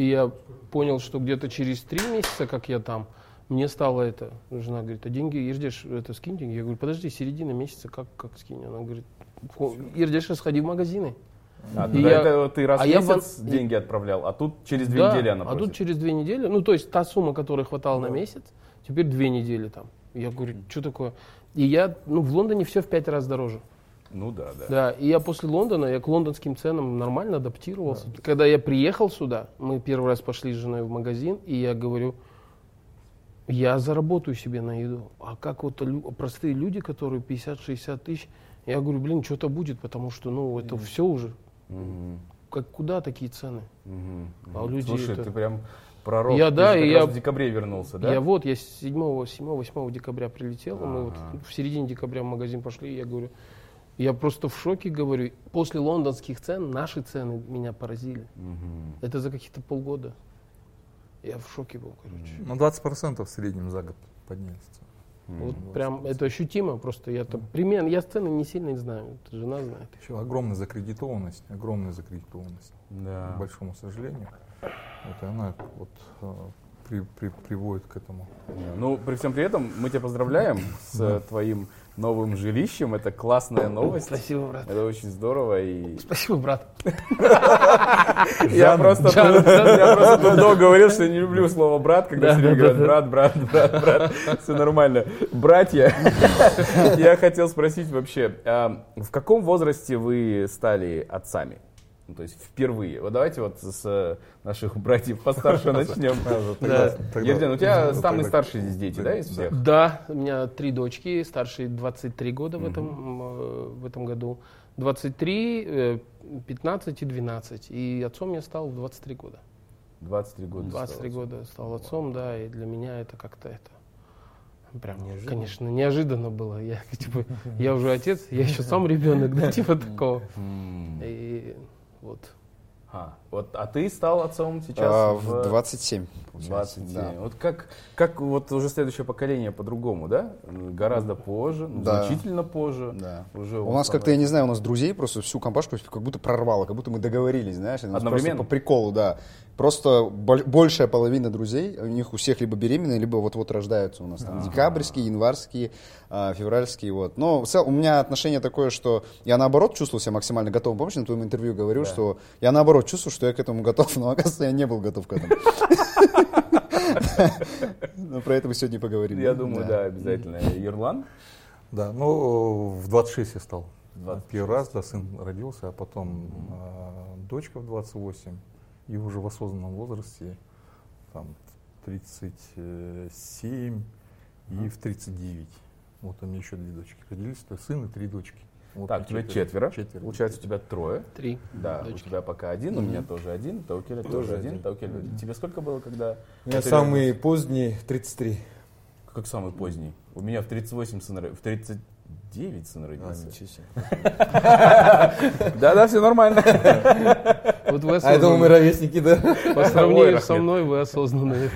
И я понял, что где-то через три месяца, как я там, мне стало это, жена говорит, а деньги, Ирдеш, это скинь деньги. Я говорю, подожди, середина месяца, как, как скинь? Она говорит, Ирдеш, сходи в магазины. А, И я- этого ты раз а в я месяц вон- деньги отправлял, а тут через две Да, недели она а просит. тут через две недели, ну то есть та сумма, которая хватала на месяц, теперь две недели там. Я говорю, что такое? И я, ну в Лондоне все в пять раз дороже. Ну да, да. Да, и я после Лондона, я к лондонским ценам нормально адаптировался. Когда я приехал сюда, мы первый раз пошли с женой в магазин, и я говорю, я заработаю себе на еду. А как вот простые люди, которые 50-60 тысяч, я говорю, блин, что-то будет, потому что, ну, это все уже. Мгм, Как, куда такие цены? мгм, А люди Слушай, это- ты прям пророк. Я, Ты да, и я- в декабре вернулся, да? Я вот, я 7, 7, 8 декабря прилетел, и мы вот Ага. в середине декабря в магазин пошли, и я говорю, я просто в шоке говорю, после лондонских цен наши цены меня поразили. Мгм. Это за какие-то полгода. Я в шоке был, короче. На 20% в среднем за год поднялись. Вот прям это ощутимо, просто я там примерно, я цены не сильно знаю, это жена знает. Еще огромная закредитованность, огромная закредитованность, Да. к большому сожалению. Вот и она вот э, при- при- приводит к этому. Ну, при всем при этом, мы тебя поздравляем с твоим новым жилищем. Это классная новость. Спасибо, брат. Это очень здорово. И Спасибо, брат. я просто, долго говорил, что я не люблю слово брат, когда да, говорят брат, брат, брат, брат. Все нормально. Братья. Я хотел спросить вообще, а в каком возрасте вы стали отцами? Ну, то есть впервые. Вот давайте вот с э, наших братьев постарше начнем. Ерден, у тебя самые старшие здесь дети, да, из всех? Да, у меня три дочки, старшие 23 года в этом, э, в этом году. 23, э, 15 и 12. И отцом я стал в 23 года. 23 года. 23 стало. года стал отцом, да, и для меня это как-то это прям, конечно, неожиданно было. Я, типа, я уже отец, я еще сам ребенок, да, типа такого. И вот. А, вот, а ты стал отцом сейчас А, в 27. в получается, 27. да. Вот как, как вот уже следующее поколение по-другому, да? Гораздо позже, ну, Да. значительно позже. Да. Уже У вот нас как-то, я не знаю, у нас друзей просто всю компашку как будто прорвало, как будто мы договорились, знаешь. Одновременно? По приколу, да. Просто боль- большая половина друзей, у них у всех либо беременные, либо вот-вот рождаются у нас. Там декабрьские, январские, а, февральские, вот. Но в целом у меня отношение такое, что я наоборот чувствовал себя максимально готовым. Помнишь, на твоем интервью говорил, Да. что я наоборот чувствую, что я к этому готов, но оказывается я не был готов к этому. Но про это мы сегодня поговорим. Я думаю, да, обязательно. Ерлан? Да, ну, в 26 я стал. 26. Первый раз, да, сын родился, а потом а, дочка в 28, и уже в осознанном возрасте, там, в 37 и в 39. Вот у меня еще две дочки родились, то есть сын и три дочки. Вот Так, у тебя четверо. Четверо. Получается, у тебя трое. Три. Да, у дочки. тебя пока один, у меня тоже один, Таукеля тоже один. Таукеля, тебе сколько было, когда... У меня ты самый поздний 33. Как самый поздний? У меня в 38 сын, в 39 сын А, родился. себе. Да-да, все нормально. Вот вы А я думал, мы осознанные. ровесники, да? По сравнению со мной вы осознанные.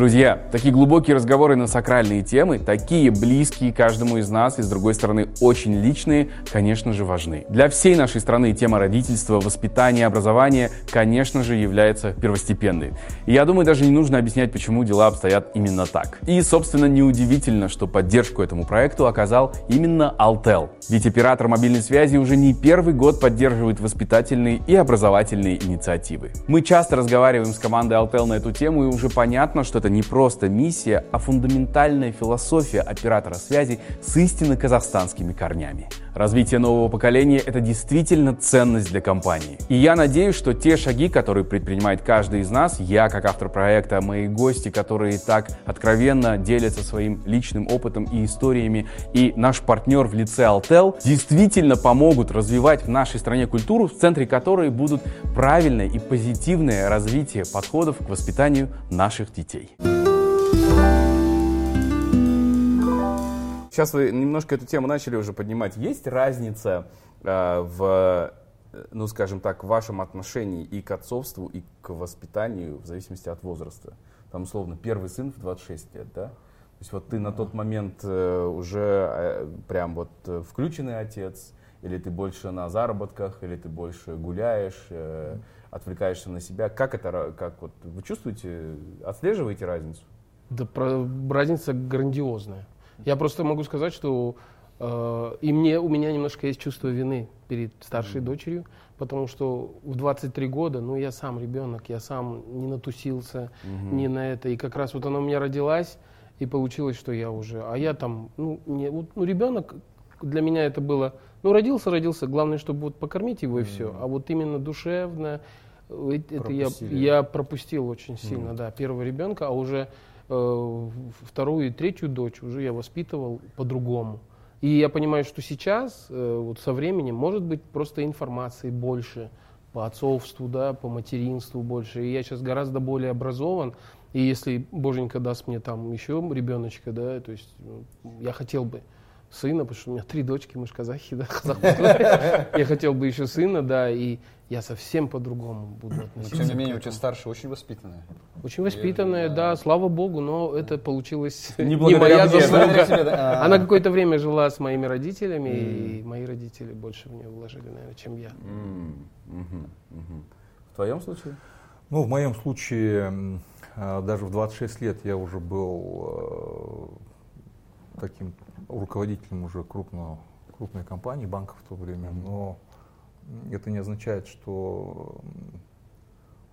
Друзья, такие глубокие разговоры на сакральные темы, такие близкие каждому из нас и, с другой стороны, очень личные, конечно же, важны. Для всей нашей страны тема родительства, воспитания, образования, конечно же, является первостепенной. И я думаю, даже не нужно объяснять, почему дела обстоят именно так. И, собственно, неудивительно, что поддержку этому проекту оказал именно Altel. Ведь оператор мобильной связи уже не первый год поддерживает воспитательные и образовательные инициативы. Мы часто разговариваем с командой Altel на эту тему, и уже понятно, что это не просто миссия, а фундаментальная философия оператора связи с истинно казахстанскими корнями. Развитие нового поколения – это действительно ценность для компании. И я надеюсь, что те шаги, которые предпринимает каждый из нас, я как автор проекта, мои гости, которые так откровенно делятся своим личным опытом и историями, и наш партнер в лице Altel, действительно помогут развивать в нашей стране культуру, в центре которой будут правильное и позитивное развитие подходов к воспитанию наших детей. Сейчас вы немножко эту тему начали уже поднимать. Есть разница э, в, э, ну, скажем так, в вашем отношении и к отцовству, и к воспитанию в зависимости от возраста? Там, условно, первый сын в 26 лет, да? есть вот ты на тот момент э, уже э, прям вот э, включенный отец, или ты больше на заработках, или ты больше гуляешь, э, отвлекаешься на себя. Как это, как вот вы чувствуете, отслеживаете разницу? Да про- разница грандиозная. Я просто могу сказать, что э, и мне, у меня немножко есть чувство вины перед старшей дочерью, потому что в 23 года, ну, я сам ребенок, я сам не натусился, не на это. И как раз вот она у меня родилась, и получилось, что я уже, а я там, ну, не, вот, ну ребенок, для меня это было, ну, родился, родился, главное, чтобы вот покормить его и все. А вот именно душевно, э, это я, я пропустил очень сильно, да, первого ребенка, а уже э, вторую и третью дочь уже я воспитывал по-другому. И я понимаю, что сейчас, э, вот со временем, может быть просто информации больше по отцовству, да, по материнству больше. И я сейчас гораздо более образован. И если Боженька даст мне там еще ребеночка, да, то есть ну, я хотел бы сына, потому что у меня три дочки, мы же казахи, да. Я хотел бы еще сына, да, и я совсем по-другому буду Но, относиться. тем не менее, у тебя старшая очень воспитанная. Очень воспитанная, да, слава богу, но это получилось Не не, моя мне, заслуга. Благодаря тебе, да. Она какое-то время жила с моими родителями, и мои родители больше в нее вложили, наверное, чем я. В твоем случае? Ну, в моем случае, а, даже в 26 лет я уже был э, таким руководителем уже крупного, крупной компании, банка в то время, но м, это не означает, что,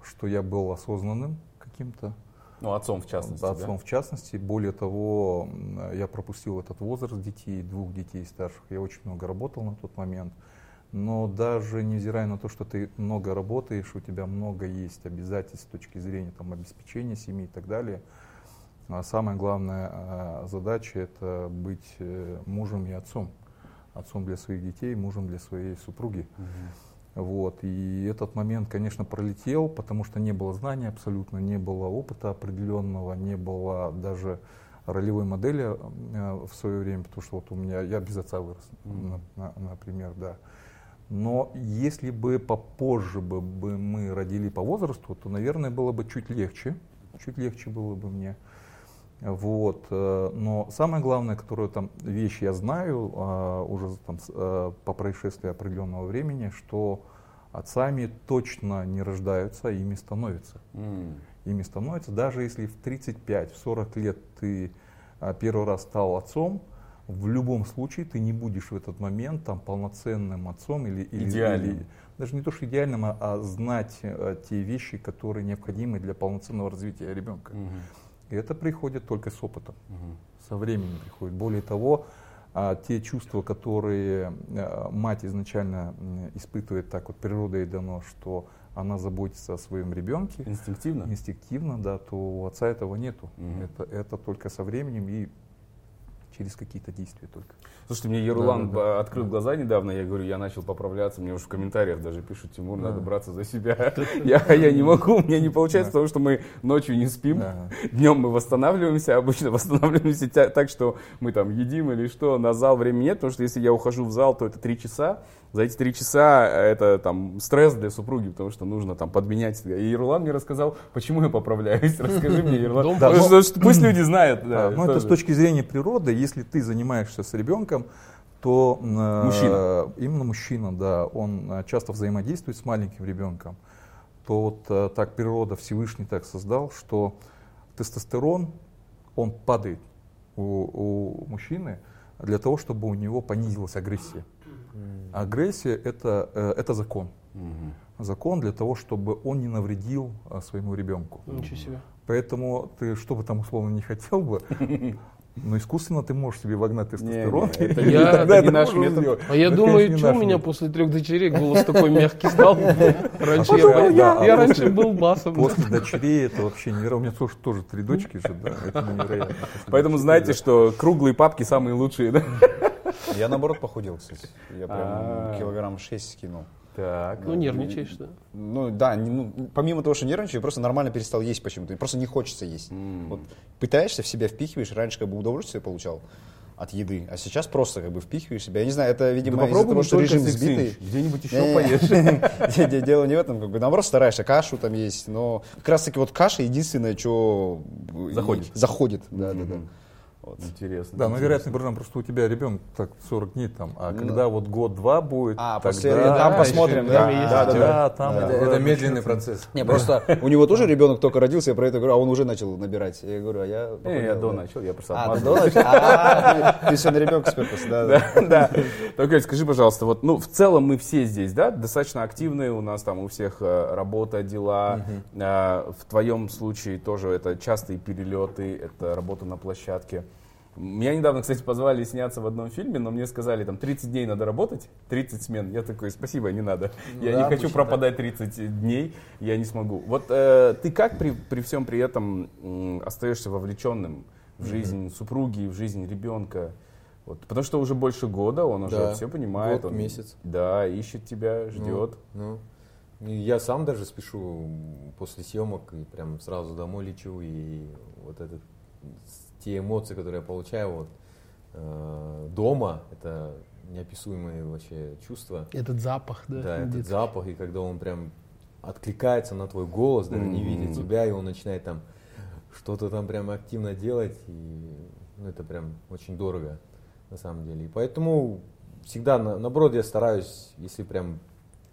что я был осознанным каким-то, Ну, отцом в частности, да? отцом в частности. Более того, я пропустил этот возраст детей, двух детей старших. Я очень много работал на тот момент. Но даже невзирая на то, что ты много работаешь, у тебя много есть обязательств с точки зрения там, обеспечения семьи и так далее, а самая главная а, задача это быть э, мужем и отцом. Отцом для своих детей, мужем для своей супруги. Вот. И этот момент, конечно, пролетел, потому что не было знания абсолютно, не было опыта определенного, не было даже ролевой модели э, в свое время, потому что вот у меня, я без отца вырос, на- на- например, да. Но если бы попозже бы, бы мы родили по возрасту, то, наверное, было бы чуть легче, чуть легче было бы мне. Вот. э, Но самое главное, которую там вещь я знаю а, уже там, э, по происшествии определенного времени, что отцами точно не рождаются, а ими становятся. М. Ими становятся, даже если в 35-40 лет ты а, первый раз стал отцом, в любом случае ты не будешь в этот момент там полноценным отцом или, или- Идеальным. или- даже не то что идеальным, а, а знать э, те вещи, которые необходимы для полноценного развития ребенка. Мгм. И это приходит только с опытом, Мгм. со временем приходит. Более того, а, те чувства, которые э, мать изначально испытывает, так вот природой дано, что она заботится о своем ребенке, Инстинктивно? инстинктивно, да, то у отца этого нету. Мгм. Это, это только со временем и через какие-то действия только. Слушайте, мне Ерулан Да, да, да. открыл глаза недавно, я говорю, я начал поправляться, мне уже в комментариях даже пишут, Тимур, надо браться за себя. Я, я не могу, у меня не получается, потому что мы ночью не спим, Да. днем мы восстанавливаемся, обычно восстанавливаемся так, что мы там едим или что, на зал времени нет, потому что если я ухожу в зал, то это три часа, за эти три часа это там стресс для супруги, потому что нужно там подменять. И Ерулан мне рассказал, почему я поправляюсь. Расскажи мне, что Пусть люди знают. да, А, ну, это с точки зрения природы, если ты занимаешься с ребенком, то э, Мужчина. именно мужчина, да, он э, часто взаимодействует с маленьким ребенком, то вот э, так природа Всевышний так создал, что тестостерон, он падает у, у мужчины для того, чтобы у него понизилась агрессия. Агрессия это, это закон. Закон для того, чтобы он не навредил своему ребенку. Ничего себе. Поэтому ты, что бы там условно не хотел бы, но искусственно ты можешь себе вогнать тестостерон. Не, не, это тогда это не наш метод. А я Это, думаю, что у меня метод. после трех дочерей голос такой мягкий стал. Раньше А я, потом я- я а раньше был басом. После дочерей это вообще невероятно. У меня тоже, тоже три дочки же, да, это невероятно. После Поэтому знаете, что круглые папки самые лучшие, да? Я наоборот похудел, кстати. Я А. прям килограмм 6 скинул. Так. Ну, нервничаешь, да. Ну да, ну, помимо того, что нервничаю, просто нормально перестал есть почему-то. Просто не хочется есть. Вот пытаешься в себя впихиваешь, раньше как бы удовольствие получал от еды, а сейчас просто как бы впихиваешь себя. Я не знаю, это, видимо, из-за того, что режим сбитый. Где-нибудь еще поешь. Де- де- Дело не в этом, как бы наоборот стараешься кашу там есть, но как раз таки вот каша единственное, что Заходит. заходит, да, да, да. Вот. Интересно. Да, но вероятно, Биржан, просто у тебя ребенок так 40 дней там, а Ну. когда вот год-два будет, А, тогда... после этого там посмотрим, еще да? Да, да, да. Да, там Да. Это, это медленный процесс. Не, просто у него тоже ребенок только родился, я про это говорю, а он уже начал набирать. Я говорю, а я... Не, я до да. начал, я просто А, ты до начал? А, ты- все на ребенка сперлся, да, да. Да, да. Коль, скажи, пожалуйста, вот, ну, в целом мы все здесь, да, достаточно активные, у нас там у всех э, работа, дела. Э, в твоем случае тоже это частые перелеты, это работа на площадке. Меня недавно, кстати, позвали сняться в одном фильме, но мне сказали, там, 30 дней надо работать, 30 смен. Я такой, спасибо, не надо. Я да, не хочу пропадать 30 дней, я не смогу. Вот э, ты как при, при всем при этом м, остаешься вовлеченным в жизнь супруги, в жизнь ребенка? Вот, потому что уже больше года, он уже Да, все понимает. год, он, месяц. Да, ищет тебя, ждет. Ну, ну, я сам даже спешу после съемок и прям сразу домой лечу. И вот этот, те эмоции, которые я получаю вот, э, дома, это неописуемые вообще чувства. Этот запах, да? Да, этот детский. запах, и когда он прям откликается на твой голос, даже не видя тебя, и он начинает там что-то там прям активно делать, и ну, это прям очень дорого на самом деле. И поэтому всегда, на- наоборот, я стараюсь, если прям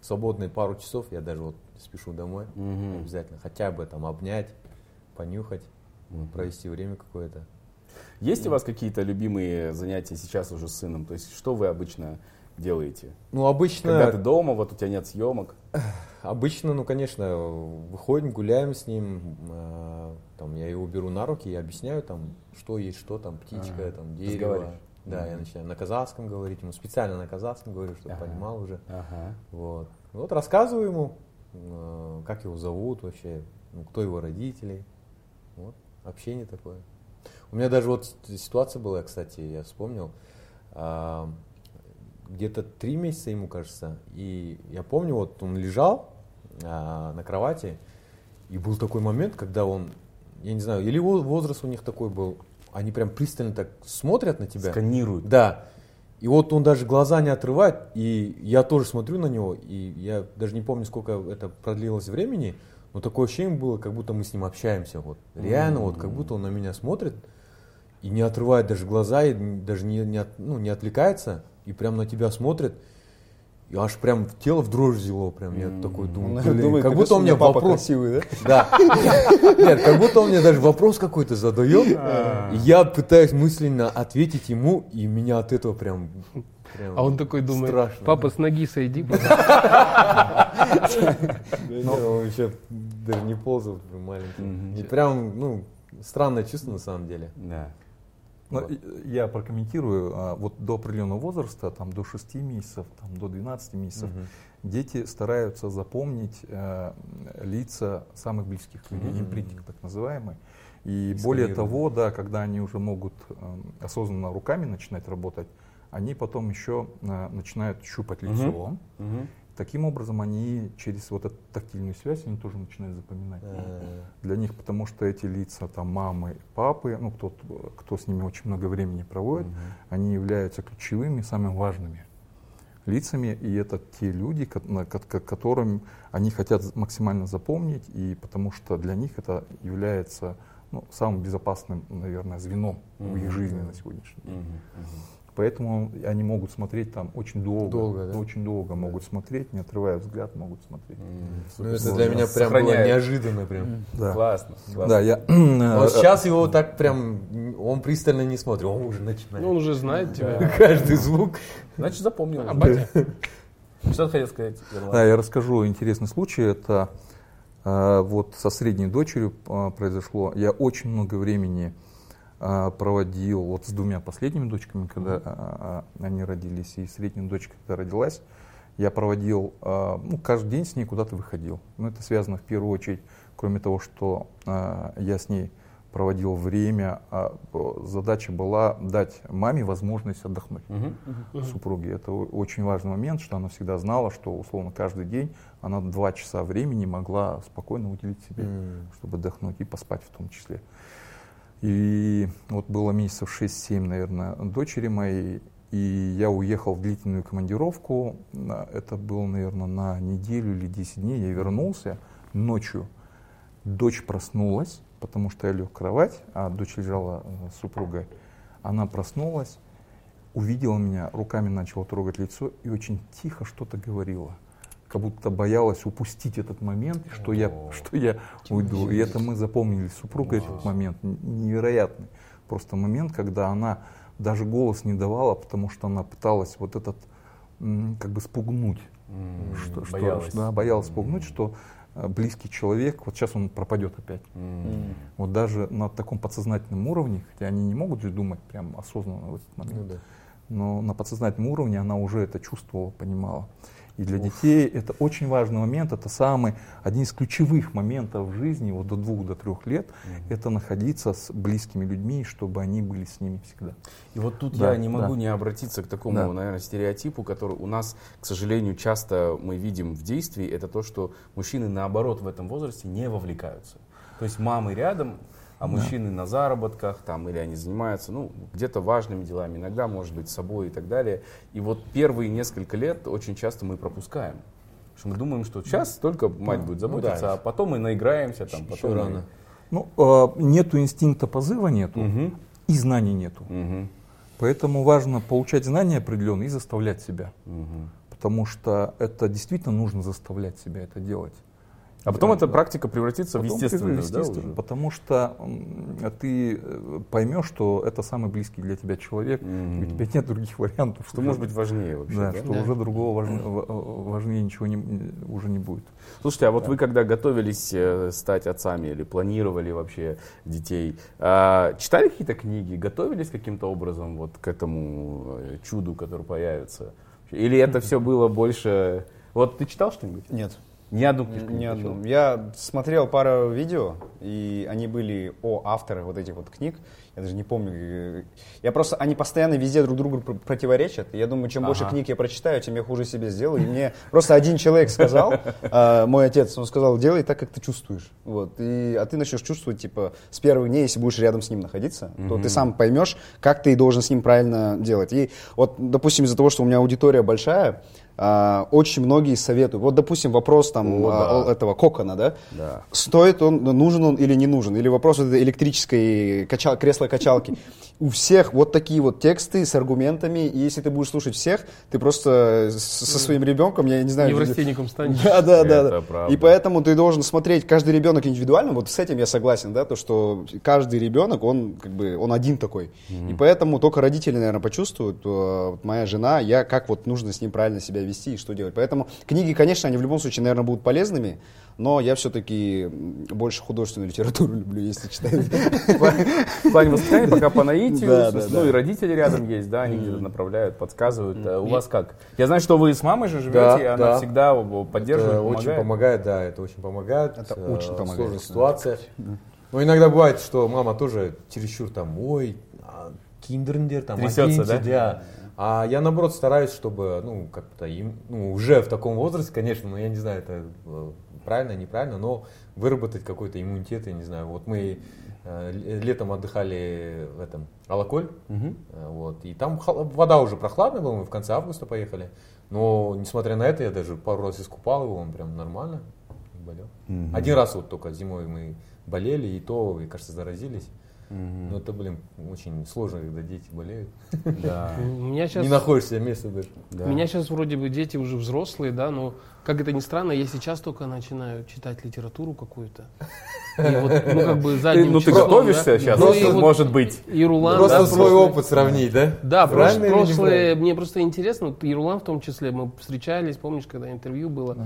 свободные пару часов, я даже вот спешу домой, Мгм. обязательно хотя бы там обнять, понюхать, провести время какое-то. Есть у вас какие-то любимые занятия сейчас уже с сыном? То есть что вы обычно делаете? Ну, обычно... Когда ты дома, вот у тебя нет съемок. Обычно, ну, конечно, выходим, гуляем с ним, э, там, я его беру на руки и объясняю, там, что есть что, там, птичка, Ага. там, дерево. Да, я начинаю на казахском говорить, ему специально на казахском говорю, чтобы Ага. понимал уже. Ага. Вот. Вот рассказываю ему, э, как его зовут вообще, ну, кто его родители. Вот, общение такое. У меня даже вот ситуация была, кстати, я вспомнил. Где-то три месяца ему, кажется. И я помню, вот он лежал а, на кровати, и был такой момент, когда он, я не знаю, или во- возраст у них такой был, они прям пристально так смотрят на тебя. Сканируют. Да. И вот он даже глаза не отрывает, и я тоже смотрю на него, и я даже не помню, сколько это продлилось времени, но такое ощущение было, как будто мы с ним общаемся. Вот. Реально, вот как будто он на меня смотрит и не отрывает даже глаза, и даже не, не, от- ну, не отвлекается, и прям на тебя смотрит. И аж прям тело в дрожь взяло, прям я такой думаю, блин, Думает, как будто он мне папа вопрос, красивый, да? да. Нет, как будто он мне даже вопрос какой-то задает. И я пытаюсь мысленно ответить ему, и меня от этого прям... прям А он такой думает, страшно. папа, с ноги сойди, пожалуйста». Да нет, он еще даже не ползал маленький. И прям, ну, странное чувство на самом деле. Да. И- Я прокомментирую. а, Вот до определенного возраста, там, до 6 месяцев, там, до 12 месяцев, дети стараются запомнить э, лица самых близких людей, импринтинг так называемый. И более того, да, когда они уже могут эм, осознанно руками начинать работать, они потом еще э, начинают щупать лицо. Мгм. Таким образом, они через вот эту тактильную связь, они тоже начинают запоминать Э, для них, потому что эти лица, там, мамы, папы, ну, кто, кто с ними очень много времени проводит, они являются ключевыми, самыми важными лицами, и это те люди, которым они хотят максимально запомнить, и потому что для них это является ну, самым безопасным, наверное, звеном в их жизни на сегодняшний день. Поэтому они могут смотреть там очень долго, Долго, да? очень долго могут смотреть, не отрывая взгляд, могут смотреть. Ну, это для меня прям было Сохраняет. неожиданно прям. Да. Классно. классно. Да, я Вот сейчас его так прям, он пристально не смотрит, он уже Ну, начинает. он уже знает тебя. Каждый звук. Значит, запомнил. А батя? Что ты хотел сказать? Да, я расскажу интересный случай. Это э, вот со средней дочерью э, произошло. Я очень много времени э, проводил вот с двумя последними дочками, когда э, они родились, и средняя дочка, когда родилась, я проводил, ну, каждый день с ней куда-то выходил. Ну, это связано в первую очередь, кроме того, что я с ней проводил время, а, задача была дать маме возможность отдохнуть Мгм. супруги. Это о- очень важный момент, что она всегда знала, что условно каждый день она два часа времени могла спокойно уделить себе, М. чтобы отдохнуть и поспать в том числе. И вот было месяцев 6-7, наверное, дочери моей, и я уехал в длительную командировку. Это было, наверное, на неделю или 10 дней. Я вернулся ночью. Дочь проснулась, потому что я лег в кровать, а дочь лежала э, с супругой. Она проснулась, увидела меня, руками начала трогать лицо и очень тихо что-то говорила. Как будто боялась упустить этот момент, что я, что я уйду. И это мы запомнили с супругой этот момент. Невероятный. Просто момент, когда она даже голос не давала, потому что она пыталась вот этот как бы спугнуть. М, Что, что- боялась. да, боялась спугнуть, что э, близкий человек, вот сейчас он пропадет опять. М. Вот даже на таком подсознательном уровне, хотя они не могут же думать прям осознанно в этот момент, Ну да. но на подсознательном уровне она уже это чувствовала, понимала. И для детей это очень важный момент, это самый, один из ключевых моментов в жизни, вот до двух, до трех лет, это находиться с близкими людьми, чтобы они были с ними всегда. И вот тут Да, я не могу да. не обратиться к такому, Да. наверное, стереотипу, который у нас, к сожалению, часто мы видим в действии, это то, что мужчины, наоборот, в этом возрасте не вовлекаются. То есть мамы рядом, а мужчины на заработках, там, или они занимаются, ну, где-то важными делами, иногда, может быть, собой и так далее. И вот первые несколько лет очень часто мы пропускаем. Потому что мы думаем, что сейчас только мать будет заботиться, да. а потом мы наиграемся, там, Еще потом мы- рано. Ну, э, нету инстинкта позыва, нету, Мгм. и знаний нету. Мгм. Поэтому важно получать знания определенные и заставлять себя. Мгм. Потому что это действительно нужно заставлять себя это делать. А потом Да, эта да. практика превратится в Потом естественную, ты- да, уже? потому что ты э, поймешь, что это самый близкий для тебя человек, и Мгм. у тебя нет других вариантов. Что может быть важнее вообще, да, да? что Да. уже другого важнее, важнее ничего не, уже не будет. Слушайте, а вот вы когда готовились э, стать отцами или планировали вообще детей, а, читали какие-то книги, готовились каким-то образом вот к этому э, чуду, который появится? Или это все было больше... Вот ты читал что-нибудь? Нет. Ни одну книжку Ни не одну. Я смотрел пару видео, и они были о авторах вот этих вот книг. Я даже не помню. Я просто, они постоянно везде друг другу пр- противоречат. И Я думаю, чем больше Ага. книг я прочитаю, тем я хуже себе сделаю. И мне просто один человек сказал, э, мой отец, он сказал, делай так, как ты чувствуешь. Вот. И, а ты начнешь чувствовать, типа, с первых дней, если будешь рядом с ним находиться, то ты сам поймешь, как ты должен с ним правильно делать. И вот, допустим, из-за того, что у меня аудитория большая, а, очень многие советуют. Вот, допустим, вопрос там О, а, да. этого кокона, да? Да. Стоит он, нужен он или не нужен? Или вопрос вот электрической качал, кресла-качалки. У всех вот такие вот тексты с аргументами, и если ты будешь слушать всех, ты просто со своим ребенком, я не знаю... Неврастенником станешь. Да, да, да. Да. правда. И поэтому ты должен смотреть каждый ребенок индивидуально. Вот с этим я согласен, да, то что каждый ребенок, он как бы он один такой. И поэтому только родители, наверное, почувствуют. э, вот моя жена, я как вот нужно с ним правильно себя вести и что делать. Поэтому книги, конечно, они в любом случае, наверное, будут полезными. Но я все-таки больше художественную литературу люблю, если читать. В плане воспитания пока по наитию, ну и родители рядом есть, да, они где-то направляют, подсказывают. А У вас как? Я знаю, что вы с мамой же живете, и она да. всегда поддерживает, очень помогает. да, это очень помогает. Это э, очень помогает, сложных да. ситуациях. Но иногда бывает, что мама тоже чересчур там, ой, а, киндерндер, там, Трясется, да? А я наоборот стараюсь, чтобы, ну, как-то им, ну, уже в таком возрасте, конечно, но я не знаю, это э, правильно, неправильно, но выработать какой-то иммунитет, я не знаю. Вот мы э, летом отдыхали в этом Алаколь. Э, Вот. И там вода уже прохладная была, мы в конце августа поехали. Но, несмотря на это, я даже пару раз искупал его, он прям нормально болел. Один раз вот только зимой мы болели, и то, и, кажется, заразились. Но это, блин, очень сложно, когда дети болеют. Да. У меня сейчас, Не находишь себе места даже. да. меня сейчас вроде бы дети уже взрослые, да, но как это ни странно, я сейчас только начинаю читать литературу какую-то. И вот, ну, как бы Ты- задним ну ты числом, готовишься да. сейчас, Ну, и вот может быть. Ерулан, Просто да, свой прошлый- опыт сравнить, да? Да, прошлое, неправильно? мне просто интересно, вот Ерулан в том числе, мы встречались, помнишь, когда интервью было,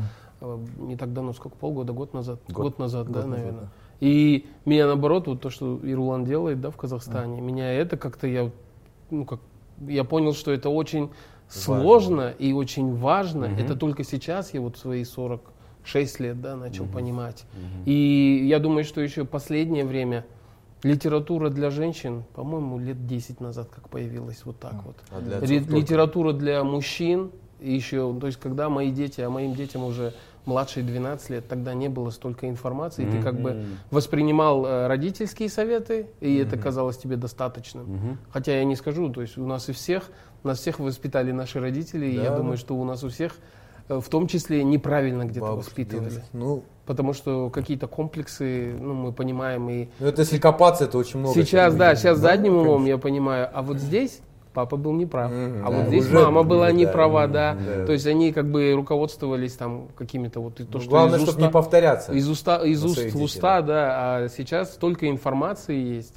э, не так давно, сколько, полгода, год назад? Год, назад, да, наверное. И меня наоборот, вот то, что Ерулан делает, да, в Казахстане, меня это как-то, я, ну, как, я понял, что это очень сложно и очень важно. Это только сейчас я вот в свои 46 лет, да, начал понимать. И я думаю, что еще последнее время литература для женщин, по-моему, лет 10 назад как появилась вот так вот. А для Ри- литература для мужчин еще, то есть когда мои дети, а моим детям уже младшие 12 лет, тогда не было столько информации, и ты как бы воспринимал э, родительские советы, и это казалось тебе достаточным. Хотя я не скажу, то есть у нас и всех, нас всех воспитали наши родители, и я Да. думаю, что у нас у всех э, в том числе неправильно где-то воспитывали. дедушки. Ну, Потому что какие-то комплексы, ну, мы понимаем, и ну, это если копаться, это очень много. сейчас, да, сейчас задним умом я понимаю, а вот здесь папа был неправ, Мгм, а да, вот здесь мама была были, не да, права, мгм, да. да. То есть они как бы руководствовались там какими-то вот то, Ну, что Главное, из чтобы уста- не повторяться. из уста, из уст в уста, да, а сейчас столько информации есть.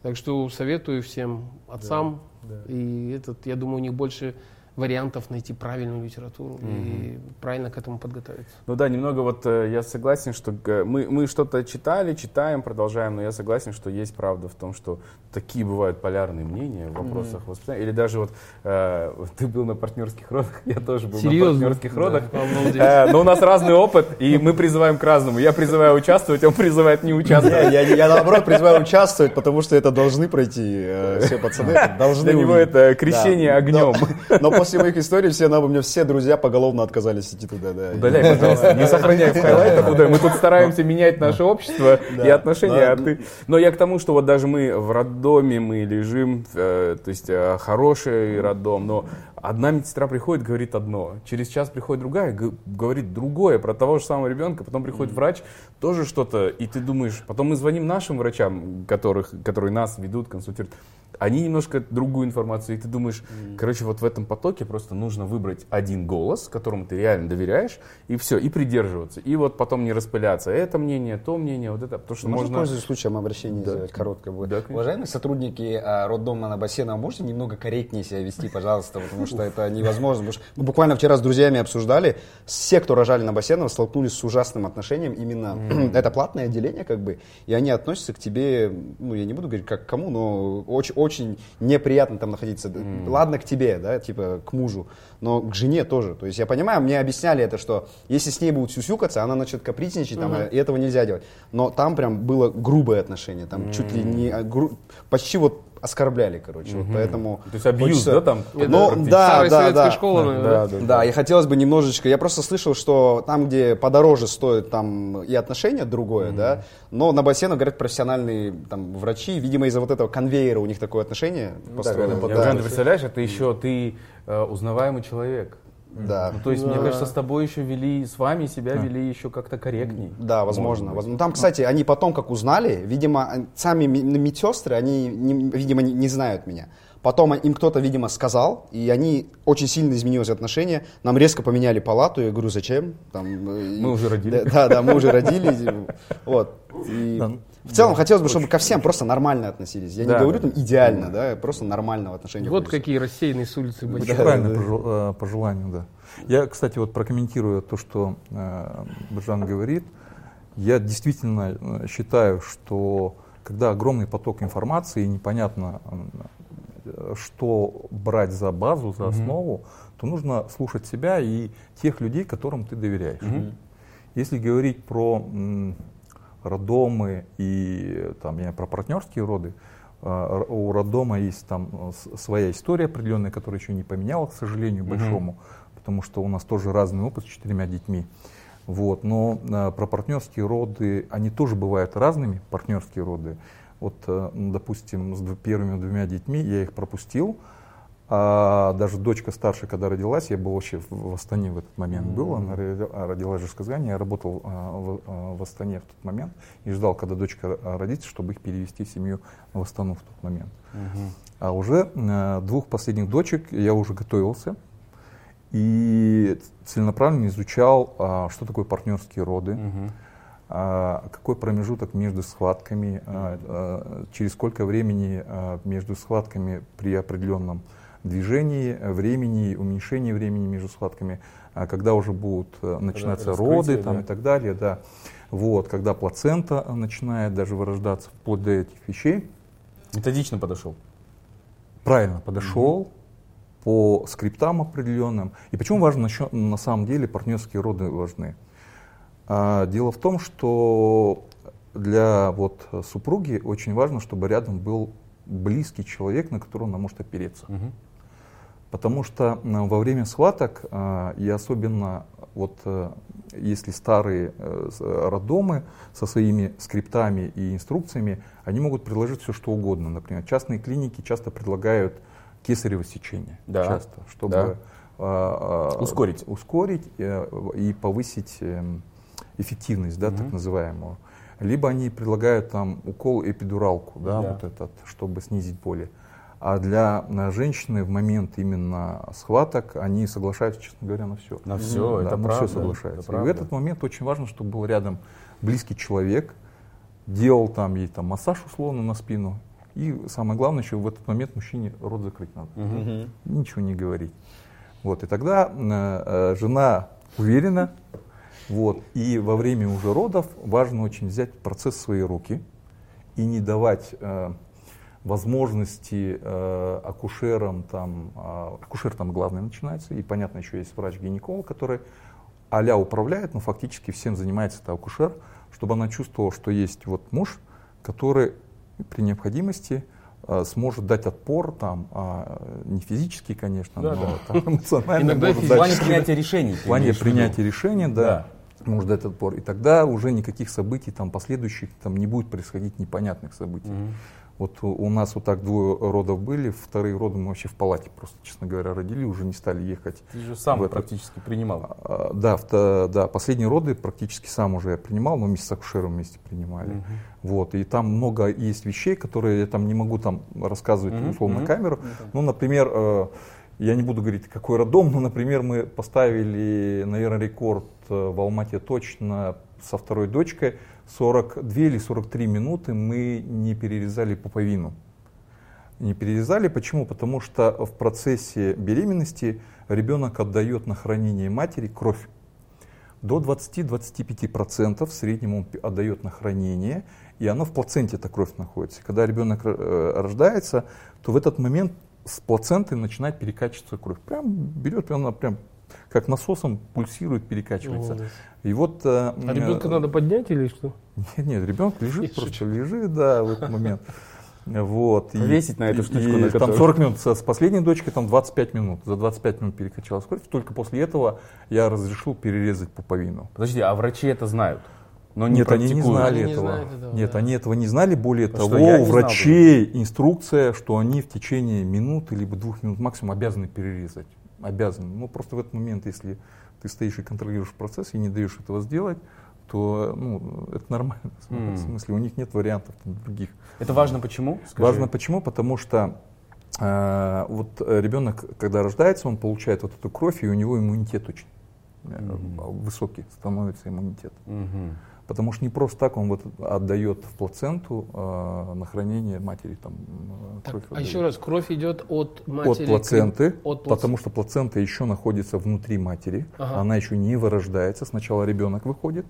Так что советую всем отцам, да. и этот, я думаю, у них больше вариантов найти правильную литературу и правильно к этому подготовиться. Ну да, немного вот э, я согласен, что мы, мы что-то читали, читаем, продолжаем, но я согласен, что есть правда в том, что такие бывают полярные мнения в вопросах воспитания. Или даже вот э, ты был на партнерских родах, я тоже был Серьезно? на партнерских родах. Обалдеть. Э, но у нас разный опыт, и мы призываем к разному. Я призываю участвовать, он призывает не участвовать. Я, я наоборот призываю участвовать, потому что это должны пройти э, все пацаны. Должны Для него это крещение Да. огнем. Но после моих историй все, на, у меня все друзья поголовно отказались идти туда. Да. Удаляй, пожалуйста, не сохраняй в хайлайтах. удаляй. Мы тут стараемся менять наше общество и отношения, а ты... Но я к тому, что вот даже мы в роддоме, мы лежим, э, то есть э, хороший роддом, но одна медсестра приходит, говорит одно, через час приходит другая, говорит другое про того же самого ребенка, потом приходит врач, тоже что-то, и ты думаешь, потом мы звоним нашим врачам, которых, которые нас ведут, консультируют, они немножко другую информацию, и ты думаешь, короче, вот в этом потоке просто нужно выбрать один голос, которому ты реально доверяешь, и все, и придерживаться. И вот потом не распыляться. Это мнение, то мнение, вот это, потому что Можно, можно... пользуясь случаем обращения сделать короткое будет? Да, конечно. Уважаемые сотрудники а, роддома Новосена, можете немного корректнее себя вести, пожалуйста, потому что это невозможно. Потому что мы буквально вчера с друзьями обсуждали, все, кто рожали на Басенова, столкнулись с ужасным отношением именно, это платное отделение как бы, и они относятся к тебе, ну я не буду говорить как к кому, но очень, очень неприятно там находиться. Ладно к тебе, да, типа к мужу, но к жене тоже. То есть я понимаю, мне объясняли это, что если с ней будут сюсюкаться, она начнет капризничать, там, и этого нельзя делать. Но там прям было грубое отношение, там чуть ли не а, гру- почти вот оскорбляли, короче. Вот поэтому То есть абьюз, хочется- да, там? Ну, да, Старая да, советская да. школа, наверное, Да, да? да, Да, и хотелось бы немножечко, я просто слышал, что там, где подороже стоит там и отношение другое, да, но на бассейнах, говорят, профессиональные там врачи, видимо, из-за вот этого конвейера у них такое отношение построено. Да. Жан, ты представляешь, это еще ты э, узнаваемый человек. Да. Ну, то есть, мне Да. кажется, с тобой еще вели, с вами себя вели еще как-то корректней. Да, возможно. возможно. Там, кстати, они потом, как узнали, видимо, сами ми- медсестры, они, не- видимо, не, не знают меня. Потом им кто-то, видимо, сказал, и они очень сильно изменилось отношение. Нам резко поменяли палату. Я говорю, зачем? Там, э, Мы уже родили. Да, да, да, мы уже родили. Вот. И Да. В целом хотелось бы, чтобы ко всем просто нормально относились. Я не Да, говорю да, там идеально, да, просто нормального отношения. Вот хочется. какие рассеянные с улицы были. Очень правильное пожел- э, пожелание, да. Я, кстати, вот прокомментирую то, что э, Биржан говорит. Я действительно э, считаю, что когда огромный поток информации, и непонятно, э, что брать за базу, за основу, то нужно слушать себя и тех людей, которым ты доверяешь. Если говорить про м, роддомы и там, я, про партнерские роды, а, у роддома есть там э, своя история определенная, которая еще не поменяла, к сожалению, большому, потому что у нас тоже разный опыт с четырьмя детьми. Вот, но а, про партнерские роды, они тоже бывают разными, партнерские роды. Вот, э, допустим, с дв- первыми двумя детьми я их пропустил, а даже дочка старшая, когда родилась, я был вообще в, Астане в этот момент был, она а, родилась же в Казани, я работал а, в, а, в Астане в тот момент и ждал, когда дочка родится, чтобы их перевести в семью в Астану в тот момент. А уже а, двух последних дочек я уже готовился и целенаправленно изучал, а, что такое партнерские роды, а, какой промежуток между схватками, а, а, через сколько времени между схватками при определенном движении, времени, уменьшении времени между схватками, а, когда уже будут э, начинаться раскрытие, роды там, да. и так далее, да. Вот, когда плацента э, начинает даже вырождаться, вплоть до этих вещей. Методично подошел. Правильно подошел по скриптам определенным. И почему важно еще, на самом деле партнерские роды важны? А, дело в том, что для вот супруги очень важно, чтобы рядом был близкий человек, на которого она может опереться. Потому что м, во время схваток, а, и особенно вот э, если старые э, роддомы со своими скриптами и инструкциями, они могут предложить все, что угодно. Например, частные клиники часто предлагают кесарево сечение. Да. Часто, чтобы Да. Ускорить. ускорить э, и повысить эм, эффективность, да, так называемую. Либо они предлагают там укол эпидуралку, да, Да. вот этот, чтобы снизить боли. А для э, женщины в момент именно схваток они соглашаются, честно говоря, на все. На всё, это на правда, все соглашаются. это И в этот момент очень важно, чтобы был рядом близкий человек, делал там ей там массаж условно на спину. И самое главное, еще в этот момент мужчине рот закрыть надо. Ничего не говорить. Вот, и тогда э, э, жена уверена, вот, и во время уже родов важно очень взять процесс в свои руки и не давать э, возможности э, акушерам, там, а, акушер там главный начинается, и понятно, еще есть врач-гинеколог, который а управляет, но фактически всем занимается это акушер, чтобы она чувствовала, что есть вот муж, который при необходимости э, сможет дать отпор, там, а, не физически, конечно, Да, но да. там, эмоционально Иногда. В плане принятия решений. в плане принятия решения, да, Да. может дать отпор. И тогда уже никаких событий там последующих там не будет происходить непонятных событий. Вот у, нас вот так двое родов были, вторые роды мы вообще в палате просто, честно говоря, родили, уже не стали ехать. Ты же сам в практически принимал. А, Да, вто- да, последние роды практически сам уже я принимал, но вместе с акушером вместе принимали. Вот, и там много есть вещей, которые я там не могу там рассказывать Мгм, условно на камеру. Ну, например, э, я не буду говорить, какой роддом, но, например, мы поставили, наверное, рекорд э, в Алмате точно со второй дочкой. 42 или 43 минуты мы не перерезали пуповину. Не перерезали. Почему? Потому что в процессе беременности ребенок отдает на хранение матери кровь. До 20-25% в среднем он отдает на хранение, и оно в плаценте эта кровь находится. Когда ребенок э, рождается, то в этот момент с плаценты начинает перекачиваться кровь. Прям берет, она прям как насосом пульсирует, перекачивается. Молодец. И вот... э, А ребенка э, надо поднять или что? нет, нет, ребенок лежит, Я просто лежит, да, в этот момент. Вот. и- Повесить на эту и- штучку, и на там которую- 40 минут, с с последней дочкой там 25 минут. За 25 минут перекачалась кровь. Только после этого я разрешил перерезать пуповину. Подожди, а врачи это знают? Но не Нет, они не знали Они не этого. знают этого, Нет, да. они этого не знали. Более Потому того, не у знал врачей инструкция, что они в течение минуты либо двух минут максимум обязаны перерезать. Обязаны. Ну, просто в этот момент, если ты стоишь и контролируешь процесс и не даешь этого сделать, то ну, это нормально. М. В смысле, у них нет вариантов там, других. Это важно почему? Скажи. Важно почему? Потому что э, вот ребенок, когда рождается, он получает вот эту кровь, и у него иммунитет очень Мгм. высокий становится иммунитет. Мгм. Потому что не просто так он вот отдает в плаценту э, на хранение матери там э, Так, кровь а отдает. еще раз, кровь идет от от матери. к- плаценты, От плац- потому что плацента еще находится внутри матери, Ага. она еще не вырождается, сначала ребенок выходит,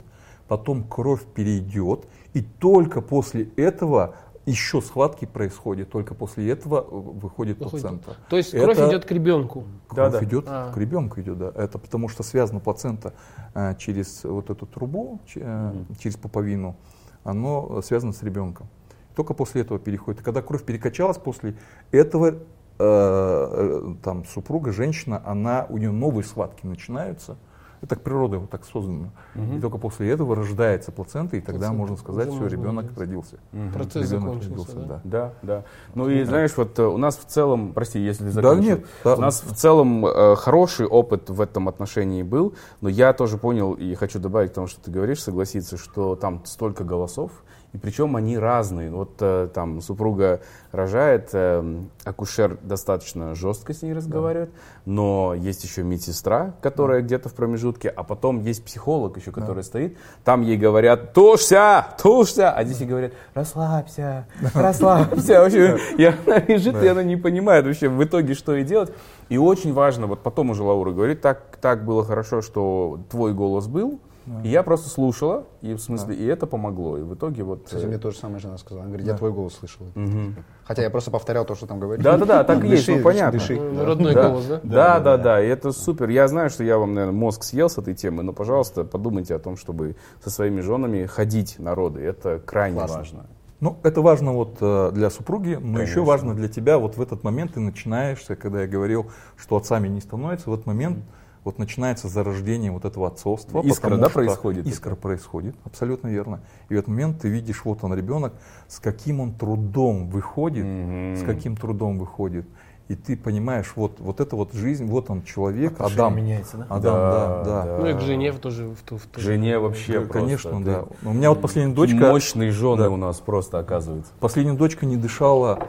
потом кровь перейдет, и только после этого еще схватки происходят, только после этого э, выходит Выходит. плацента. То есть кровь Это- идет к ребенку. Кровь Да-да. идет А. к ребенку идет, да. Это потому что связана плацента э, через вот эту трубу, ч- э, через пуповину, оно связано с ребенком. Только после этого переходит. И когда кровь перекачалась, после этого э, э, там супруга, женщина, она, у нее новые схватки начинаются. Это так природа вот так создана. И только после этого рождается плацента, и тогда Плацента. можно сказать, все, ребенок говорить. родился. Процесс Ребенок закончился, да? Да, да. Ну и знаешь, вот э, у нас в целом, прости, если ты Да, нет, да. у нас в целом э, хороший опыт в этом отношении был, но я тоже понял и хочу добавить к тому, что ты говоришь, согласиться, что там столько голосов, и причем они разные. Вот э, там супруга рожает, э, акушер достаточно жестко с ней разговаривает, но есть еще медсестра, которая где-то в промежутке, а потом есть психолог еще, который стоит. Там ей говорят, тушься, тушься, а здесь ей говорят, расслабься, расслабься. В общем, и она лежит, и она не понимает вообще в итоге, что ей делать. И очень важно, вот потом уже Лаура говорит, так, так было хорошо, что твой голос был, и я просто слушала, и в смысле, и это помогло. И в итоге вот... Кстати, э, мне тоже самое жена сказала. Она говорит, я твой голос слышала. мгм. Хотя я просто повторял то, что там говорили. Да-да-да, так и есть, Дыши, ну понятно. дыши. Ну, Родной Да. голос, да? Да, да, да, и это супер. Я знаю, что я вам, наверное, мозг съел с этой темы, но, пожалуйста, подумайте о том, чтобы со своими женами ходить на роды. Это крайне Классно. важно. Ну, это важно вот э, для супруги, но Конечно. еще важно для тебя. Вот в этот момент ты начинаешься, когда я говорил, что отцами не становится, в этот момент вот начинается зарождение вот этого отцовства. Искра, да, происходит Искра происходит, абсолютно верно. И в этот момент ты видишь, вот он ребенок, с каким он трудом выходит, Мгм. с каким трудом выходит. и ты понимаешь, вот, вот это вот жизнь, вот он человек, Отношение Адам. меняется, да? Адам, да, да. Ну и к жене в тоже. В, ту- в ту- Жене вообще Да, просто, Конечно, ты- да. У меня вот последняя дочка, Мощные жены Да. у нас просто оказывается. последняя дочка не дышала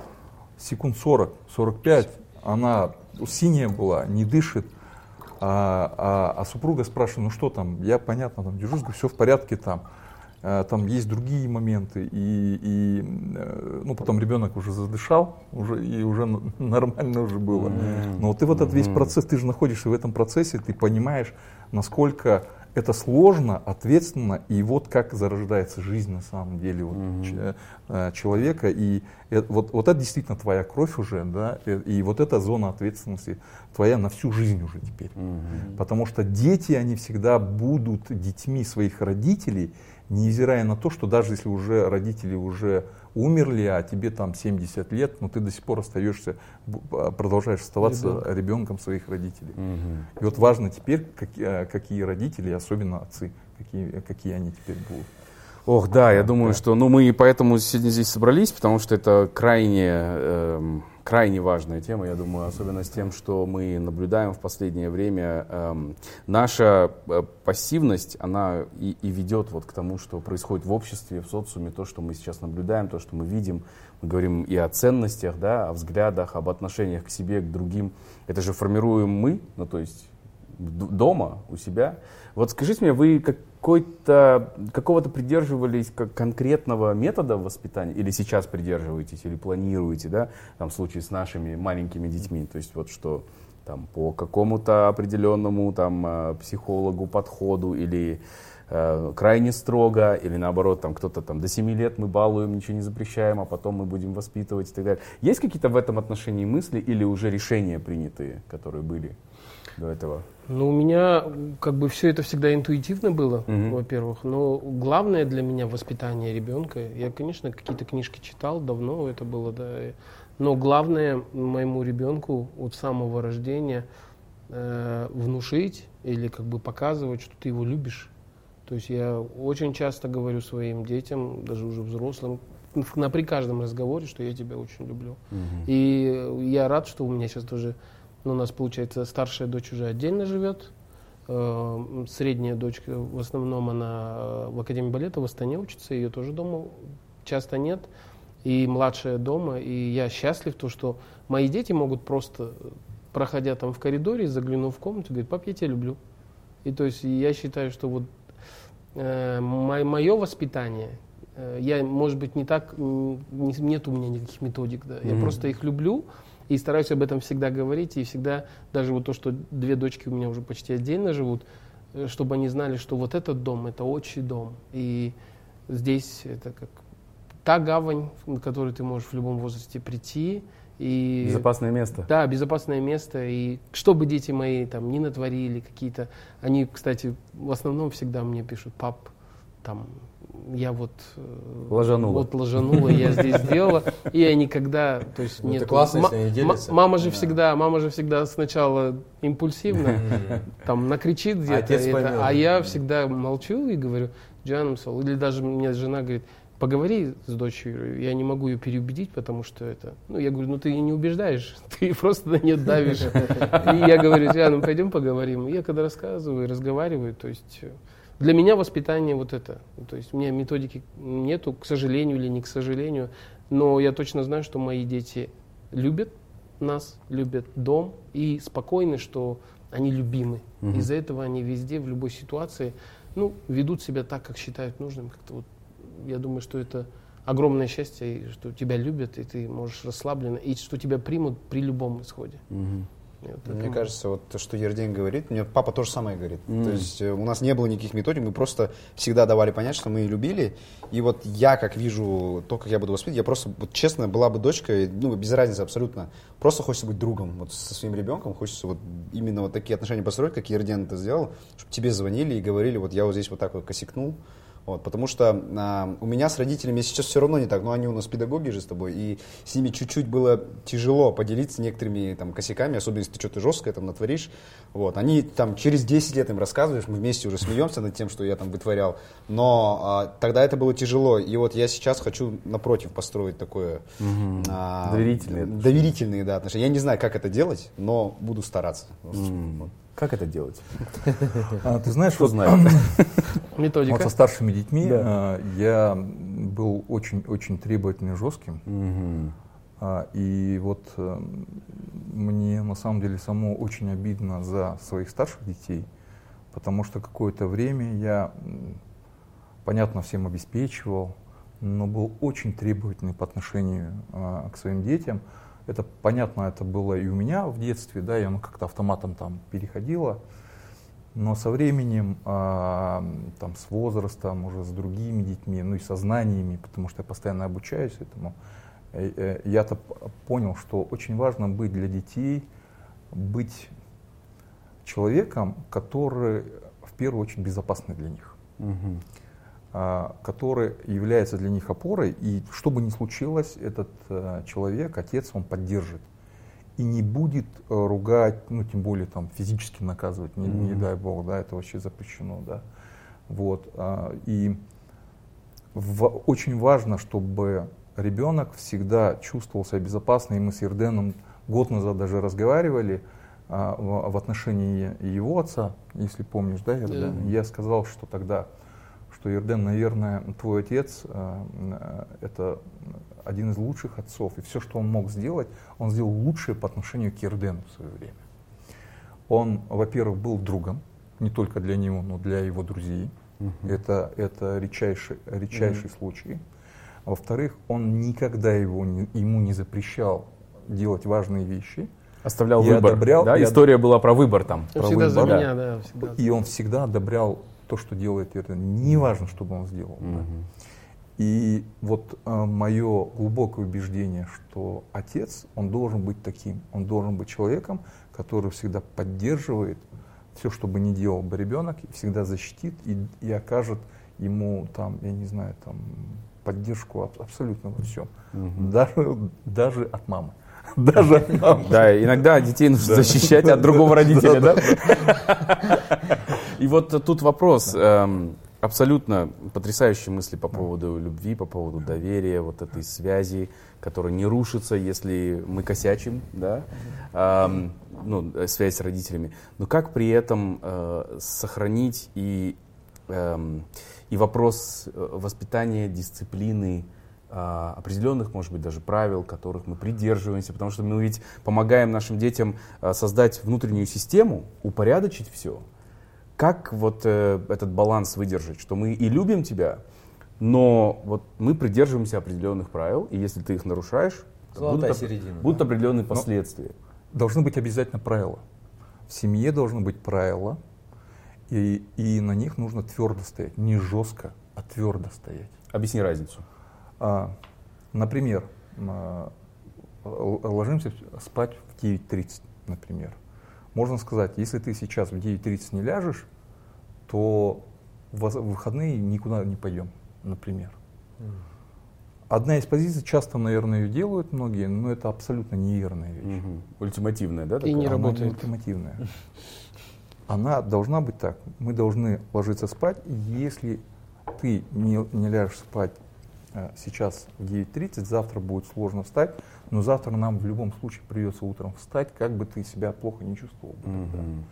секунд 40, 45. Она синяя была, не дышит. А, а- а супруга спрашивает, ну что там, я понятно, там дежурство, все в порядке там. А, Там есть другие моменты, и, и, э, ну, потом ребенок уже задышал, уже, и уже нормально уже было. Но вот ты вот этот весь процесс, ты же находишься в этом процессе, ты понимаешь, насколько это сложно, ответственно, и вот как зарождается жизнь на самом деле вот, ч- э, человека. И э, вот, вот это действительно твоя кровь уже, да, э, и вот эта зона ответственности твоя на всю жизнь уже теперь. Потому что дети, они всегда будут детьми своих родителей, невзирая на то, что даже если уже родители уже умерли, а тебе там 70 лет, но ты до сих пор остаешься, а, продолжаешь оставаться ребенком своих родителей. И вот важно теперь, какие, какие родители, особенно отцы, какие, какие они теперь будут. Ох, да, я думаю, что, ну, мы и поэтому сегодня здесь собрались, потому что это крайне, эм, крайне важная тема, я думаю, особенно с тем, что мы наблюдаем в последнее время. Эм, наша э, пассивность, она и, и ведет вот к тому, что происходит в обществе, в социуме, то, что мы сейчас наблюдаем, то, что мы видим. Мы говорим и о ценностях, да, о взглядах, об отношениях к себе, к другим. Это же формируем мы, ну, то есть дома, у себя. Вот скажите мне, вы какой-то, какого-то придерживались как конкретного метода воспитания, или сейчас придерживаетесь, или планируете, да, там, в случае с нашими маленькими детьми, то есть вот что там по какому-то определенному там э, психологу подходу или э, крайне строго, или наоборот, там кто-то там до 7 лет мы балуем, ничего не запрещаем, а потом мы будем воспитывать и так далее. Есть какие-то в этом отношении мысли или уже решения принятые, которые были до этого? Ну, у меня как бы все это всегда интуитивно было, Мгм. во-первых. Но главное для меня воспитание ребенка. Я, конечно, какие-то книжки читал, давно это было, да. Но главное моему ребенку от самого рождения э, внушить или как бы показывать, что ты его любишь. То есть я очень часто говорю своим детям, даже уже взрослым, на при каждом разговоре, что я тебя очень люблю. И я рад, что у меня сейчас тоже, ну, у нас получается старшая дочь уже отдельно живет, э, средняя дочка в основном она э, в Академии балета в Астане учится, ее тоже дома часто нет, и младшая дома, и я счастлив, то, что мои дети могут просто, э, проходя там в коридоре, заглянув в комнату, говорить, пап, я тебя люблю. И то есть я считаю, что вот э, мое воспитание, э, я, может быть, не так, не- нет у меня никаких методик, да. я просто их люблю и стараюсь об этом всегда говорить, и всегда, даже вот то, что две дочки у меня уже почти отдельно живут, э, чтобы они знали, что вот этот дом, это отчий дом, и здесь это как та гавань, в которую ты можешь в любом возрасте прийти, и Безопасное место. да, безопасное место. И что бы дети мои там не натворили, какие-то... Они, кстати, в основном всегда мне пишут, пап, там, я вот... э, Ложанула. Вот ложанула, я здесь сделала. И я никогда... То есть Ну, это нет, классно, если они делятся. мама же всегда, мама же всегда сначала импульсивно, там, накричит где-то, это, а я всегда молчу и говорю, Джанамсал, или даже мне жена говорит, поговори с дочерью, я не могу ее переубедить, потому что это... Ну, я говорю, ну ты ее не убеждаешь, ты просто на нее давишь. И я говорю, Диана, пойдем поговорим. И я когда рассказываю, разговариваю, то есть э, для меня воспитание вот это. То есть у меня методики нету, к сожалению или не к сожалению, но я точно знаю, что мои дети любят нас, любят дом и спокойны, что они любимы. Из-за этого они везде, в любой ситуации, ну, ведут себя так, как считают нужным. Как-то вот, я думаю, что это огромное счастье, что тебя любят, и ты можешь расслабленно, и что тебя примут при любом исходе. И это Мне кажется, вот то, что Ердень говорит, мне папа тоже самое говорит. То есть э, у нас не было никаких методик, мы просто всегда давали понять, что мы ее любили. И вот я, как вижу то, как я буду воспитывать, я просто, вот честно, была бы дочкой, ну, без разницы абсолютно. Просто хочется быть другом вот со своим ребенком, хочется вот именно вот такие отношения построить, как Ерден это сделал, чтобы тебе звонили и говорили, вот я вот здесь вот так вот косякнул, Вот, потому что а, у меня с родителями сейчас все равно не так, но они у нас педагоги же с тобой, и с ними чуть-чуть было тяжело поделиться некоторыми там косяками, особенно если ты что-то жесткое там натворишь. Вот, они там через 10 лет им рассказываешь, мы вместе уже смеемся над тем, что я там вытворял, но а, тогда это было тяжело, и вот я сейчас хочу напротив построить такое... Мгм. а, Доверительные Доверительные, да, отношения. Я не знаю, как это делать, но буду стараться. М. Как это делать? А, ты знаешь, Кто вот, знает? Методика. вот со старшими детьми Да. а, я был очень-очень требовательным жестким. Мгм. А, И вот э, мне на самом деле само очень обидно за своих старших детей, потому что какое-то время я, понятно, всем обеспечивал, но был очень требовательный по отношению а, к своим детям. Это понятно, это было и у меня в детстве, да, и оно как-то автоматом там переходило. Но со временем, а, там, с возрастом, уже с другими детьми, ну и со знаниями, потому что я постоянно обучаюсь этому, э, э, я-то понял, что очень важно быть для детей, быть человеком, который в первую очередь безопасный для них, Мгм. А, который является для них опорой, и что бы ни случилось, этот э, человек, отец, он поддержит. И не будет э, ругать, ну тем более там физически наказывать, не, не дай бог, да, это вообще запрещено, да. Вот, а, и в- очень важно, чтобы ребенок всегда чувствовал себя безопасно, и мы с Ерденом год назад даже разговаривали а, в, в отношении его отца, если помнишь, да, Ерден? Да. Я сказал, что тогда, что Ерден, наверное, твой отец а, м, это один из лучших отцов, и все, что он мог сделать, он сделал лучшее по отношению к Ердену в свое время. Он, во-первых, был другом, не только для него, но для его друзей. Это, это редчайший, редчайший случай. Во-вторых, он никогда его не- ему не запрещал делать важные вещи. Оставлял Я выбор. одобрял, да? История была про выбор там. Ну, про всегда за выбор, меня, да, всегда. И он всегда одобрял то, что делает это. Неважно, что бы он сделал. да. Мгм. И вот мое глубокое убеждение, что отец, он должен быть таким. Он должен быть человеком, который всегда поддерживает все, что бы ни делал бы ребенок, всегда защитит и, и окажет ему там, я не знаю, там поддержку аб- абсолютно во всем. Мгм. Даже, даже от мамы. Даже от мамы. Да, иногда детей нужно защищать от другого родителя, да? И вот тут вопрос. эм, Абсолютно потрясающие мысли по поводу любви, по поводу доверия, вот этой связи, которая не рушится, если мы косячим, да, Эм, ну, э, связь с родителями. Но как при этом э, сохранить и, эм, и вопрос э, воспитания, дисциплины, определенных, может быть, даже правил, которых мы придерживаемся, потому что мы ведь помогаем нашим детям а, создать внутреннюю систему, упорядочить все. Как вот э, этот баланс выдержать, что мы и любим тебя, но вот мы придерживаемся определенных правил, и если ты их нарушаешь, то Золотая будут, середина, будут да. определенные последствия. Должны быть обязательно правила. В семье должны быть правила, и, и на них нужно твердо стоять. Не жестко, а твердо стоять. Объясни разницу. А, например, а, ложимся спать в 9.30, например. Можно сказать, если ты сейчас в 9.30 не ляжешь, то в выходные никуда не пойдем, например. Одна из позиций, часто, наверное, ее делают многие, но это абсолютно неверная вещь. Мгм. Ультимативная, да? И такая? не Она работает. ультимативная. Она должна быть так. Мы должны ложиться спать. И если ты не, не ляжешь спать сейчас в 9.30, завтра будет сложно встать, но завтра нам в любом случае придется утром встать, как бы ты себя плохо не чувствовал. бы тогда. Мгм.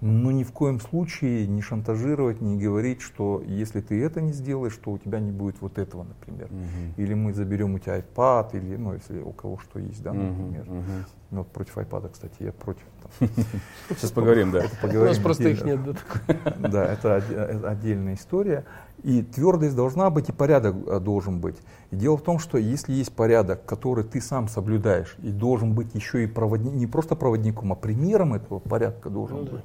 Но ни в коем случае не шантажировать, не говорить, что если ты это не сделаешь, то у тебя не будет вот этого, например. Мгм. Или мы заберем у тебя iPad, или, ну, если у кого что есть, да, например. Мгм. Ну, вот против iPad, кстати, я против. там, Сейчас поговорим, да. У нас просто их нет. да, это отдельная история. И твердость должна быть, и порядок э, должен быть. И дело в том, что если есть порядок, который ты сам соблюдаешь, и должен быть еще и проводник, не просто проводником, а примером этого порядка должен Ну да. быть,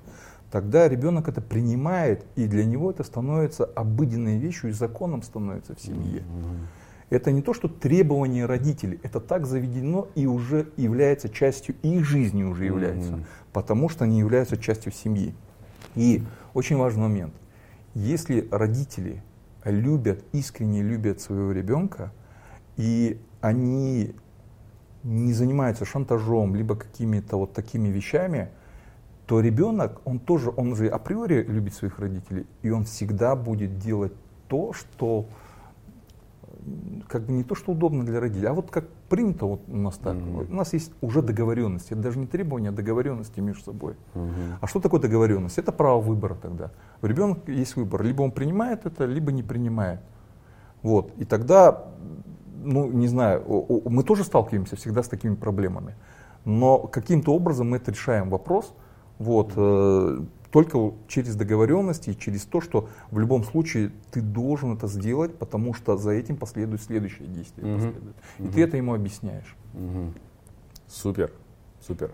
тогда ребенок это принимает, и для него это становится обыденной вещью, и законом становится в семье. Мгм. Это не то, что требование родителей, это так заведено и уже является частью их жизни уже является, Мгм. потому что они являются частью семьи. И очень важный момент. Если родители любят, искренне любят своего ребенка, и они не занимаются шантажом, либо какими-то вот такими вещами, то ребенок, он тоже, он же априори любит своих родителей, и он всегда будет делать то, что как бы не то, что удобно для родителей, а вот как принято вот у нас так. Mm-hmm. У нас есть уже договоренности. Это даже не требования, а договоренности между собой. Mm-hmm. А что такое договоренность? Это право выбора тогда. У ребенка есть выбор. Либо он принимает это, либо не принимает. Вот. И тогда, ну, не знаю, мы тоже сталкиваемся всегда с такими проблемами. Но каким-то образом мы это решаем вопрос. Вот. Mm-hmm только через договоренности и через то, что в любом случае ты должен это сделать, потому что за этим последует следующее действие. Угу. Последует. И угу. ты это ему объясняешь. Угу. Супер. Супер.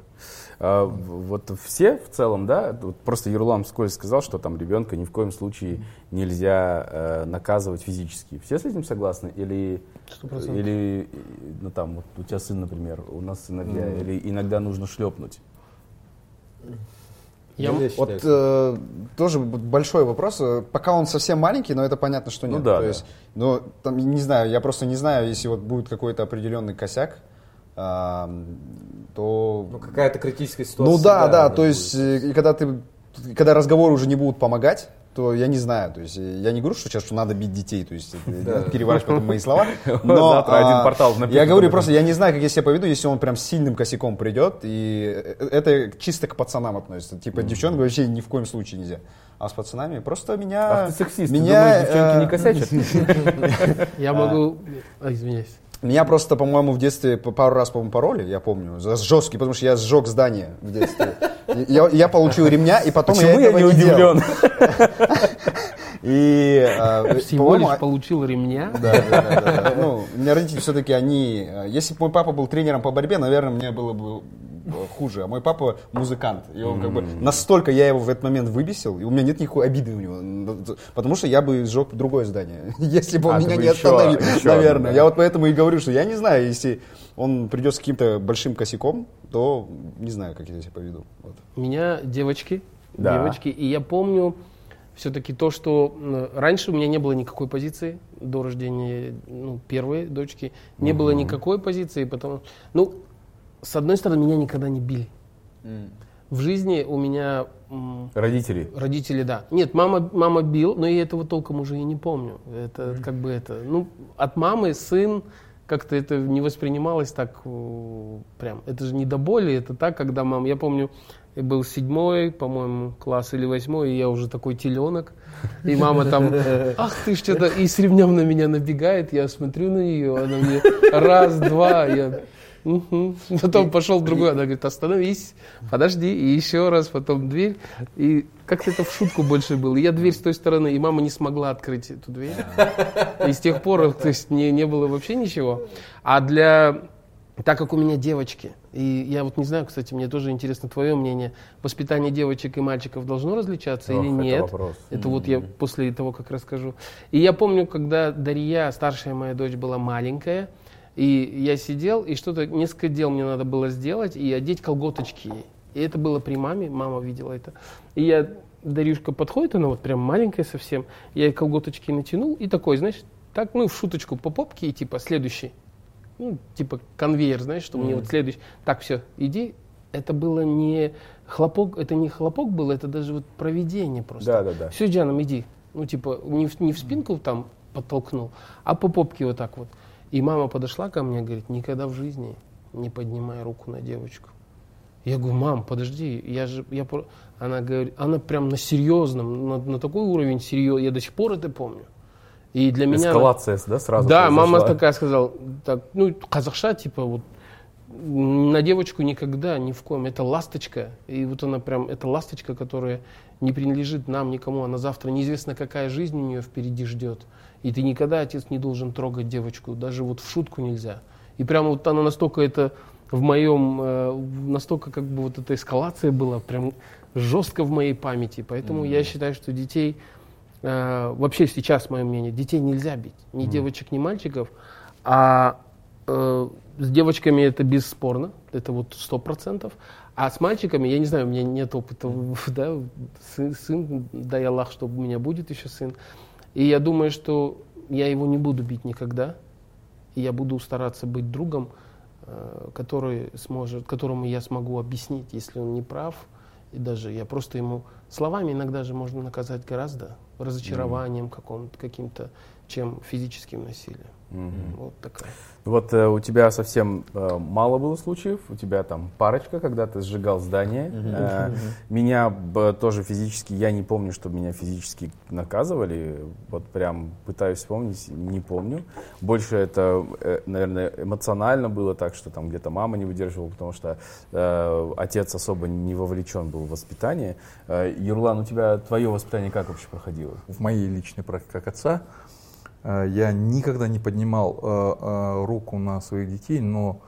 А, вот все в целом, да, вот просто Юрлам вскользь сказал, что там ребенка ни в коем случае нельзя э, наказывать физически. Все с этим согласны? Или, 100%. или ну там, вот у тебя сын, например, у нас сыновья, mm. или иногда нужно шлепнуть? Я, я вот э, тоже большой вопрос. Пока он совсем маленький, но это понятно, что ну нет. Ну да. То да. есть, ну, там, не знаю, я просто не знаю, если вот будет какой-то определенный косяк, а, то... Ну, какая-то критическая ситуация. Ну да, да, то есть, будет. и когда ты, когда разговоры уже не будут помогать, то я не знаю, то есть я не говорю, что сейчас что надо бить детей, то есть да. переворачивать потом мои слова. Но Завтра один а, портал Я говорю просто, я не знаю, как я себя поведу, если он прям сильным косяком придет, и это чисто к пацанам относится. Типа девчонок вообще ни в коем случае нельзя. А с пацанами просто меня... А ты сексист, меня, ты думаешь, девчонки не косячат? Я могу... Извиняюсь. Меня просто, по-моему, в детстве пару раз, по-моему, пароли, я помню, за жесткий, потому что я сжег здание в детстве. Я, я получил ремня, и потом Почему я этого я не, не удивлен? И, э, Всего лишь получил ремня. Да, да, да, да. Ну, у меня родители все-таки, они... Э, если бы мой папа был тренером по борьбе, наверное, мне было бы хуже. А мой папа музыкант. И он как бы настолько я его в этот момент выбесил, и у меня нет никакой обиды у него. Потому что я бы сжег другое здание. Если бы он а, меня не остановил, наверное. Я вот поэтому и говорю, что я не знаю, если он придет с каким-то большим косяком, то не знаю, как я себя поведу. Вот. У меня девочки, да. девочки, и я помню все-таки то, что раньше у меня не было никакой позиции до рождения ну, первой дочки, не угу. было никакой позиции, потому, ну, с одной стороны, меня никогда не били. Mm. В жизни у меня... Родители? Родители, да. Нет, мама, мама бил, но я этого толком уже и не помню. Это mm. как бы это... Ну, от мамы сын как-то это не воспринималось так прям. Это же не до боли, это так, когда мама... Я помню, был седьмой, по-моему, класс или восьмой, и я уже такой теленок. И мама там, ах ты что-то, и с ремнем на меня набегает, я смотрю на нее, она мне раз, два, я Угу. Потом пошел другой, она говорит, остановись, подожди, и еще раз, потом дверь. И как-то это в шутку больше было. И я дверь с той стороны, и мама не смогла открыть эту дверь. И с тех пор, то есть, не, не было вообще ничего. А для... Так как у меня девочки, и я вот не знаю, кстати, мне тоже интересно твое мнение, воспитание девочек и мальчиков должно различаться Ох, или нет? Это, вопрос. это mm-hmm. вот я после того, как расскажу. И я помню, когда Дарья, старшая моя дочь, была маленькая, и я сидел, и что-то, несколько дел мне надо было сделать, и одеть колготочки ей. И это было при маме, мама видела это. И я, Дарюшка подходит, она вот прям маленькая совсем, я ей колготочки натянул, и такой, знаешь, так, ну, в шуточку по попке, и типа, следующий. Ну, типа конвейер, знаешь, что mm-hmm. мне вот следующий. Так, все, иди. Это было не хлопок, это не хлопок было, это даже вот проведение просто. Да, да, да. Все, Джаном, иди. Ну, типа, не в, не в спинку там подтолкнул, а по попке вот так вот. И мама подошла ко мне и говорит, никогда в жизни не поднимай руку на девочку. Я говорю, мам, подожди, я же, я, она говорит, она прям на серьезном, на, на такой уровень серьезный, я до сих пор это помню. И для меня... Эскалация, да, сразу Да, произошла. мама такая сказала, так, ну, казахша, типа, вот, на девочку никогда, ни в коем. Это ласточка, и вот она прям, это ласточка, которая не принадлежит нам никому, она завтра неизвестно какая жизнь у нее впереди ждет. И ты никогда, отец, не должен трогать девочку, даже вот в шутку нельзя. И прямо вот она настолько это в моем, э, настолько как бы вот эта эскалация была, прям жестко в моей памяти. Поэтому mm-hmm. я считаю, что детей, э, вообще сейчас мое мнение, детей нельзя бить. Ни mm-hmm. девочек, ни мальчиков. А э, с девочками это бесспорно, это вот сто процентов. А с мальчиками, я не знаю, у меня нет опыта, да, сын, сын дай Аллах, чтобы у меня будет еще сын. И я думаю, что я его не буду бить никогда. И я буду стараться быть другом, э, который сможет, которому я смогу объяснить, если он не прав. И даже я просто ему словами иногда же можно наказать гораздо разочарованием каком-то, каким-то, чем физическим насилием. Вот такая. Вот э, у тебя совсем э, мало было случаев, у тебя там парочка, когда ты сжигал здание. Э, меня б, тоже физически, я не помню, чтобы меня физически наказывали. Вот прям пытаюсь вспомнить, не помню. Больше это, э, наверное, эмоционально было так, что там где-то мама не выдерживала, потому что э, отец особо не вовлечен был в воспитание. Э, Юрлан, у тебя твое воспитание как вообще проходило? В моей личной практике как отца я никогда не поднимал э, э, руку на своих детей, но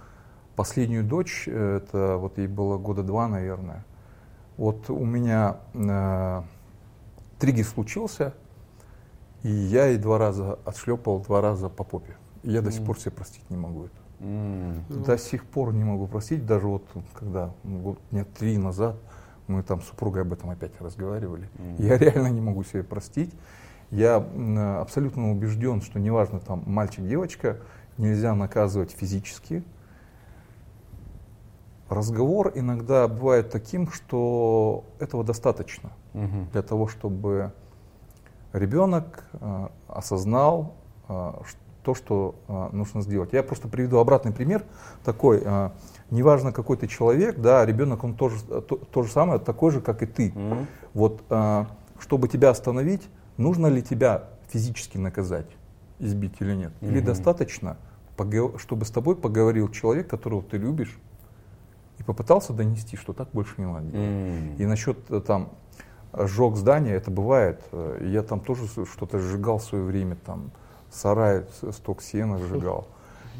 последнюю дочь, э, это вот ей было года два, наверное, вот у меня э, триггер случился, и я ей два раза отшлепал, два раза по попе. И я до сих пор себе простить не могу это. М. До сих пор не могу простить, даже вот когда ну, год, дня три назад мы там с супругой об этом опять разговаривали. Я реально не могу себе простить. Я абсолютно убежден, что неважно там мальчик, девочка, нельзя наказывать физически. Разговор иногда бывает таким, что этого достаточно Мгм. для того, чтобы ребенок э, осознал э, то, что э, нужно сделать. Я просто приведу обратный пример такой. э, неважно, какой ты человек, да, ребенок, он тоже, то, то же самое, такой же, как и ты. М. Вот, э, чтобы тебя остановить, нужно ли тебя физически наказать, избить или нет? Или Мгм. достаточно, чтобы с тобой поговорил человек, которого ты любишь, и попытался донести, что так больше не надо делать. М. И насчет э, там сжег здания, это бывает. Э, Я там тоже что-то сжигал в свое время, там сарай, сток сена сжигал.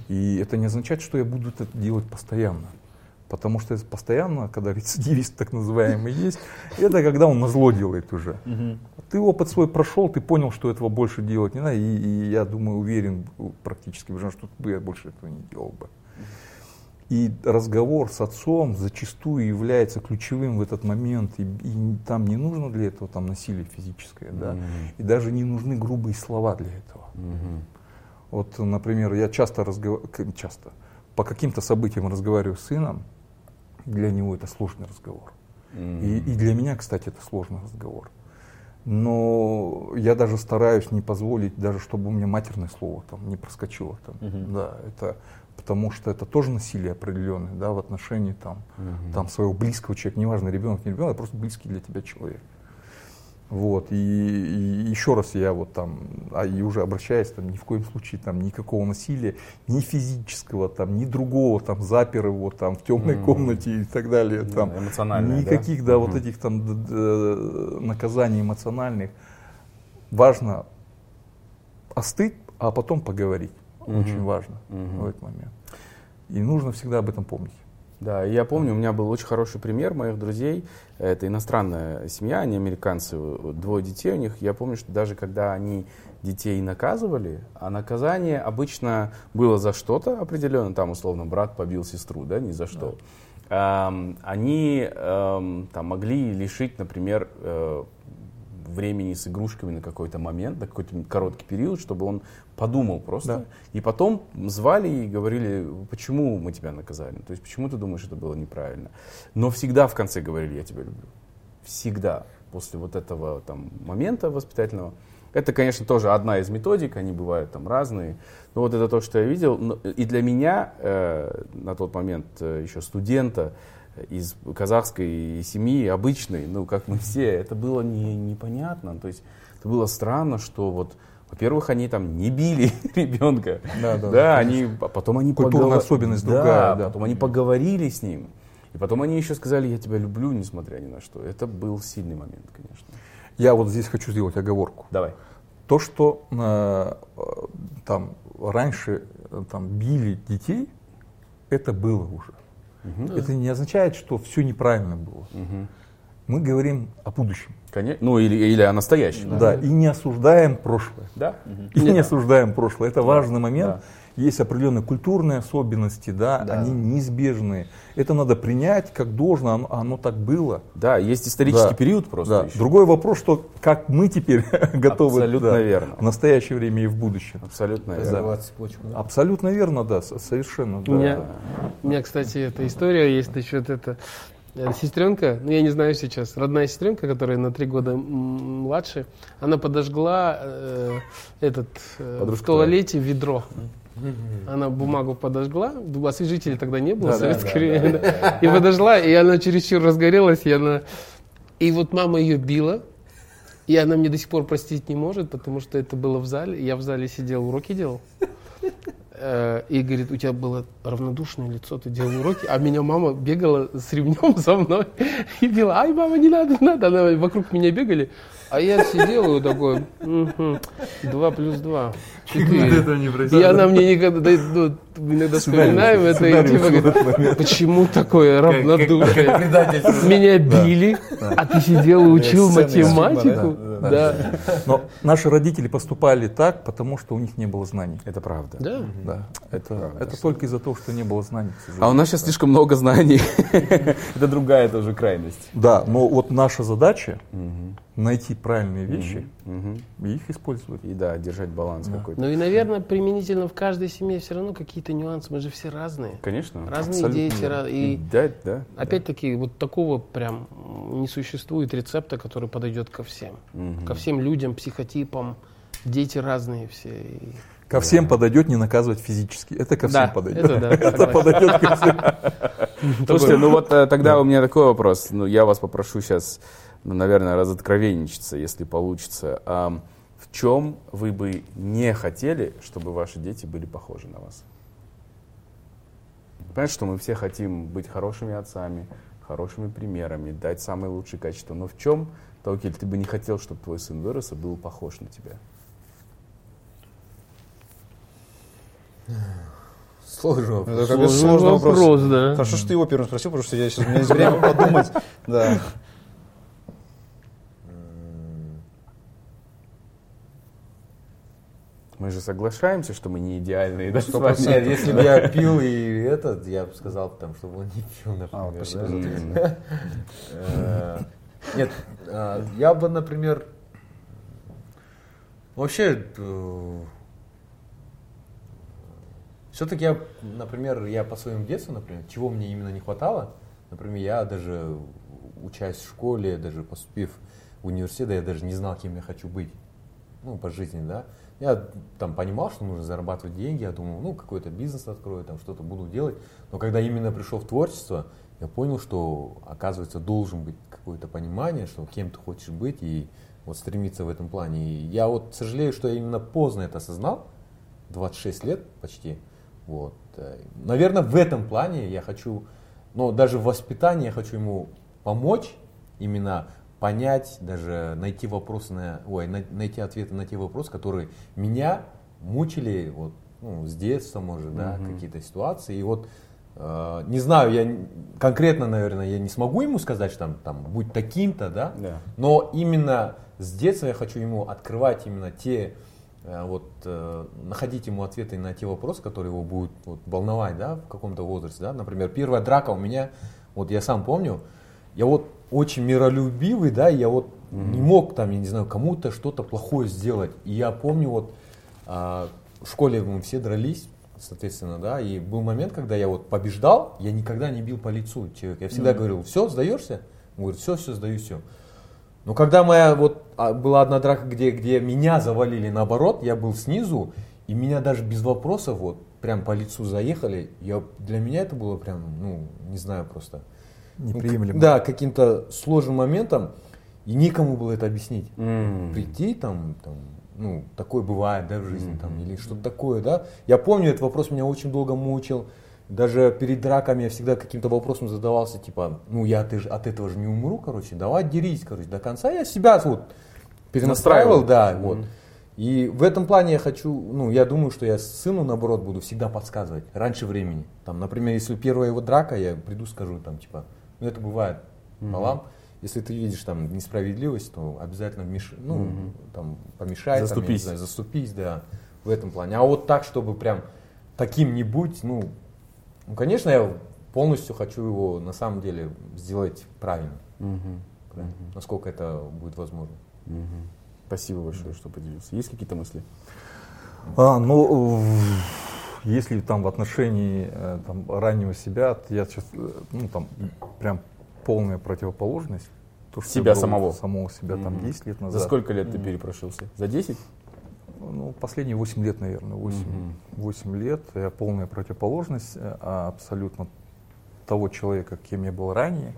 И это не означает, что я буду это делать постоянно. Потому что это постоянно, когда рецидивист так называемый есть, это когда он назло делает уже. Ты опыт свой прошел, ты понял, что этого больше делать не надо, и, и я думаю, уверен практически, что бы я больше этого не делал бы. И разговор с отцом зачастую является ключевым в этот момент, и, и там не нужно для этого там насилие физическое, да, Мгм. и даже не нужны грубые слова для этого. Мгм. Вот, например, я часто разговариваю, часто, по каким-то событиям разговариваю с сыном, для него это сложный разговор. И, и для меня, кстати, это сложный разговор. Но я даже стараюсь не позволить, даже чтобы у меня матерное слово там не проскочило. Там. Да, это, потому что это тоже насилие определенное да, в отношении там, там, своего близкого человека. Неважно, ребенок, не ребенок, а просто близкий для тебя человек. Вот, и, и еще раз я вот там, а и уже обращаюсь, там, ни в коем случае там никакого насилия, ни физического, там, ни другого, там, запер его там в темной Мгм. комнате и так далее, Да, там, эмоциональное, да? никаких, да, вот Мгм. этих там д- д- наказаний эмоциональных. Важно остыть, а потом поговорить. Очень Мгм. важно Мгм. в этот момент. И нужно всегда об этом помнить. Да, я помню, у меня был очень хороший пример моих друзей. Это иностранная семья, они американцы, двое детей у них. Я помню, что даже когда они детей наказывали, а наказание обычно было за что-то определенно, там условно брат побил сестру, да, ни за что. Ам, они ам, там могли лишить, например, э, времени с игрушками на какой-то момент, на какой-то короткий период, чтобы он подумал просто. Да. И потом звали и говорили, почему мы тебя наказали, то есть почему ты думаешь, это было неправильно. Но всегда в конце говорили, я тебя люблю. Всегда. После вот этого там момента воспитательного. Это, конечно, тоже одна из методик, они бывают там разные. Но вот это то, что я видел. И для меня э, на тот момент э, еще студента из казахской семьи, обычной, ну, как мы все, это было не, непонятно. То есть это было странно, что вот во-первых, они там не били ребенка. Да, да, да, они, а потом они Культурная поговор- особенность Да, другая, да. потом они поговорили с ним. И потом они еще сказали, я тебя люблю, несмотря ни на что. Это был сильный момент, конечно. Я вот здесь хочу сделать оговорку. Давай. То, что э, э, там раньше э, там, били детей, это было уже. Это не означает, что все неправильно было. Мгм. мы говорим о будущем. Конечно. Ну или, или о настоящем. Да, и не осуждаем прошлое. Да. И не осуждаем прошлое. Это важный момент. Есть определенные культурные особенности, да, Да. они неизбежные. Это надо принять как должно, оно, оно так было. Да, есть исторический Да. период просто Да. еще. Другой вопрос, что как мы теперь готовы Абсолютно да, верно. в настоящее время и в будущем. Абсолютно верно. Да? Абсолютно верно, да, со- совершенно. Да. У меня, у меня, кстати, эта история есть насчет это. э, Сестренка, ну я не знаю сейчас, родная сестренка, которая на три года младше, она подожгла э, этот э, в туалете ведро. Она бумагу подожгла, освежителей тогда не было, Да, в да, советское да, время, да. и подожгла, и она чересчур разгорелась, и она... И вот мама ее била, и она мне до сих пор простить не может, потому что это было в зале, я в зале сидел, уроки делал. Э, И говорит, у тебя было равнодушное лицо, ты делал уроки, а меня мама бегала с ремнем за мной и била. Ай, мама, не надо, не надо. Она вокруг меня бегали, а я сидел и такой, «Мгм, два плюс два, четыре. И она мне никогда, да, ну, иногда вспоминаем это, и типа говорит, почему такое равнодушие? Меня били, а ты сидел и учил из фильма, математику? Да. Но наши родители поступали так, потому что у них не было знаний. Это правда. Да. Да, это, это только из-за того, что не было знаний. А у нас сейчас слишком много знаний. Это другая тоже крайность. Да, но вот наша задача найти правильные вещи и их использовать. И да, держать баланс какой-то. Ну и, наверное, применительно в каждой семье все равно какие-то нюансы. Мы же все разные. Конечно. Разные абсолютно дети. верно. ра- И Да, да. опять-таки вот такого прям не существует рецепта, который подойдет ко всем. Мгм. Ко всем людям, психотипам. Дети разные все. И- Ко всем подойдет не наказывать физически. Это ко всем Да, подойдет. это да, Это подойдет ко всем. Слушайте, ну вот э, тогда у меня такой вопрос. Ну, я вас попрошу сейчас, ну, наверное, разоткровенничаться, если получится. В чем вы бы не хотели, чтобы ваши дети были похожи на вас? Понимаешь, что мы все хотим быть хорошими отцами, хорошими примерами, дать самые лучшие качества. Но в чем, Таукель, ты бы не хотел, чтобы твой сын вырос и был похож на тебя? Сложный вопрос. Это как бы Сложный сложный вопрос. вопрос, да. Хорошо, что ты его первым спросил, потому что я сейчас, у меня есть время подумать. Да. Мы же соглашаемся, что мы не идеальные. да, с Сто вами? процентов. Если бы я пил и этот, я бы сказал, там, чтобы он не пил, А, например. да. Э, Нет, э, я бы, например, вообще, все-таки я, например, я по своему детству, например, чего мне именно не хватало, например, я даже учась в школе, даже поступив в университет, я даже не знал, кем я хочу быть, ну, по жизни, да. Я там понимал, что нужно зарабатывать деньги, я думал, ну, какой-то бизнес открою, там что-то буду делать. Но когда именно пришел в творчество, я понял, что, оказывается, должен быть какое-то понимание, что кем ты хочешь быть и вот стремиться в этом плане. И я вот сожалею, что я именно поздно это осознал, 26 лет почти. Вот. Наверное, в этом плане я хочу, но даже в воспитании я хочу ему помочь, именно понять, даже найти вопросы на, ой, на- найти ответы на те вопросы, которые меня мучили вот, ну, с детства, может, да, какие-то ситуации. И вот э, не знаю, я конкретно, наверное, я не смогу ему сказать, что там, там будь таким-то, да, Да. но именно с детства я хочу ему открывать именно те, э, вот, э, находить ему ответы на те вопросы, которые его будут вот, волновать, да, в каком-то возрасте, да. Например, первая драка у меня, вот я сам помню, я вот очень миролюбивый, да, я вот не мог там, я не знаю, кому-то что-то плохое сделать. И я помню вот а, в школе мы все дрались, соответственно, да, и был момент, когда я вот побеждал, я никогда не бил по лицу человека. Я всегда говорил, все, сдаешься? Он говорит, все, все, сдаю, все. Но когда моя вот а, была одна драка, где, где меня завалили наоборот, я был снизу, и меня даже без вопросов вот прям по лицу заехали, я, для меня это было прям, ну, не знаю просто. Неприемлемо. Да, каким-то сложным моментом, и никому было это объяснить. М. Прийти там, там, ну, такое бывает, да, в жизни, там, или что-то такое, да. Я помню, этот вопрос меня очень долго мучил. Даже перед драками я всегда каким-то вопросом задавался, типа, ну, я ты ж- от этого же не умру, короче, давай дерись, короче, до конца. Я себя вот перенастраивал, Настраивал. да, вот. И в этом плане я хочу, ну, я думаю, что я сыну, наоборот, буду всегда подсказывать раньше времени. Там, например, если первая его драка, я приду, скажу, там, типа, ну, это бывает, малам. если ты видишь там несправедливость, то обязательно меш... ну, Мгм. там, помешай, там, Заступись. знаю, заступись, да, в этом плане. А вот так, чтобы прям таким не быть, ну, ну, конечно, я полностью хочу его на самом деле сделать правильно, Мгм. правильно, насколько это будет возможно. Мгм. Спасибо большое, что поделился. Есть какие-то мысли? А, ну, если там в отношении э, там, раннего себя, я сейчас, э, ну, там, прям полная противоположность. То, что Себя самого. Самого себя там Мгм. 10 лет назад. За сколько лет ты перепрошился? За 10? Ну, последние 8 лет, наверное, 8, Мгм. 8 лет. Я полная противоположность э, а, абсолютно того человека, кем я был ранее.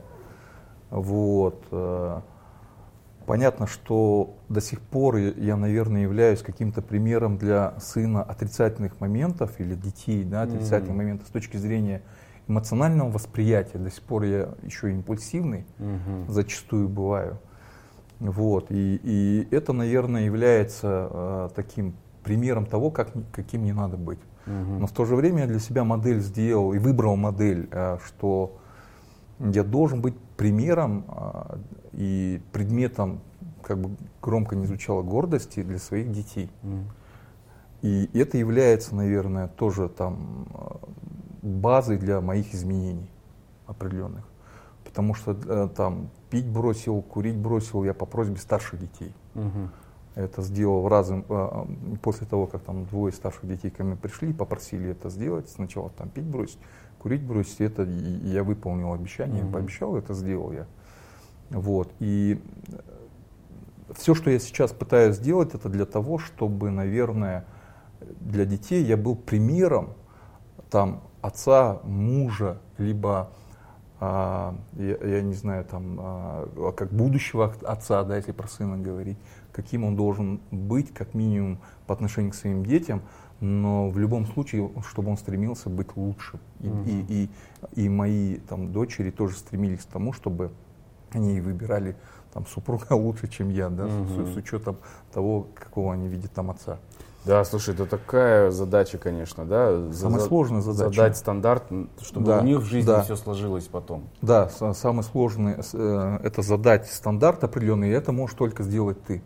Вот. Понятно, что до сих пор я- наверное, являюсь каким-то примером для сына отрицательных моментов или детей, да, отрицательных Мгм. моментов с точки зрения эмоционального восприятия. До сих пор я еще импульсивный, зачастую бываю. Вот. И, и это, наверное, является э, таким примером того, как, каким не надо быть. Но в то же время я для себя модель сделал и выбрал модель, э, что я должен быть примером э, и предметом, как бы громко не звучало, гордости для своих детей. И это является, наверное, тоже там э, базой для моих изменений определенных. Потому что э, там пить бросил, курить бросил я по просьбе старших детей. Это сделал разом, э, после того, как там двое старших детей ко мне пришли, попросили это сделать. Сначала там пить бросить, курить бросить. Это я выполнил обещание, Мгм. пообещал, это сделал я. Вот. И все, что я сейчас пытаюсь сделать, это для того, чтобы, наверное, для детей я был примером там отца, мужа, либо а, я, я не знаю, там, а, как будущего от- отца, да, если про сына говорить, каким он должен быть, как минимум, по отношению к своим детям, но в любом случае, чтобы он стремился быть лучше. И, Мгм. и, и, и мои там, дочери тоже стремились к тому, чтобы они выбирали там, супруга лучше, чем я, да, Мгм. с, с учетом того, какого они видят там отца. Да, слушай, это такая задача, конечно, да? Самая за- сложная задача. Задать стандарт, чтобы Да, у них в жизни да. все сложилось потом. Да, са- самое сложное э, это задать стандарт определенный, и это можешь только сделать ты.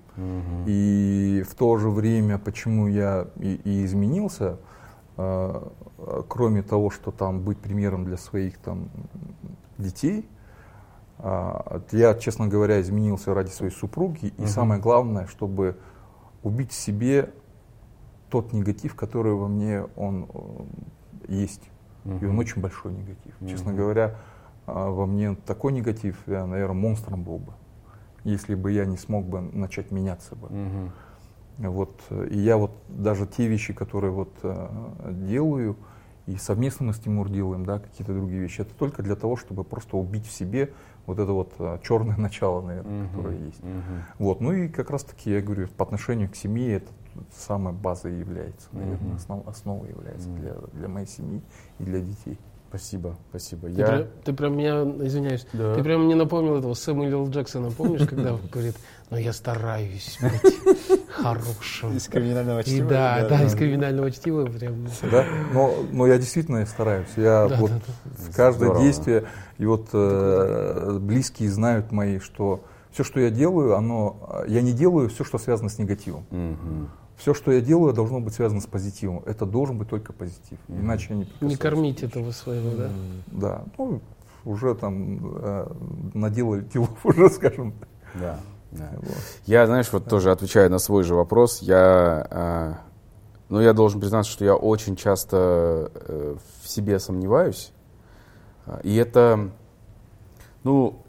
И в то же время, почему я и, и изменился, э, кроме того, что там быть примером для своих там детей, а, я, честно говоря, изменился ради своей супруги. И Мгм. самое главное, чтобы убить в себе тот негатив, который во мне он э, есть. И он очень большой негатив. Честно Мгм. говоря, а, во мне такой негатив, я, наверное, монстром был бы, если бы я не смог бы начать меняться бы. Мгм. Вот, э, и я вот даже те вещи, которые вот э, делаю, и совместно мы с Тимур делаем, да, какие-то другие вещи, это только для того, чтобы просто убить в себе вот это вот черное начало, наверное, Мгм. которое есть. Мгм. Вот, ну и как раз таки, я говорю, по отношению к семье это самая база и является, наверное, основ- основой является для, для моей семьи и для детей. Спасибо, спасибо. Ты, Я... прям, ты прям меня, извиняюсь, Да. ты прям мне напомнил этого Сэмюэля Л. Джексона, помнишь, когда он говорит, ну я стараюсь быть хорошим. Из криминального И чтива. да, да, из криминального чтива прям. Да? Но, но я действительно стараюсь. Я Да, вот да, да. в каждое Здорово. действие, и вот э, близкие знают мои, что все, что я делаю, оно, я не делаю все, что связано с негативом. Мгм. Все, что я делаю, должно быть связано с позитивом. Это должен быть только позитив. Мгм. Иначе я не Не кормить этого своего, да. Да, ну, уже там э, наделали делов уже, скажем. так. Да, да. Вот. Я, знаешь, вот тоже отвечаю на свой же вопрос. Я, а, ну, я должен признаться, что я очень часто э, в себе сомневаюсь. А, И это, ну, э,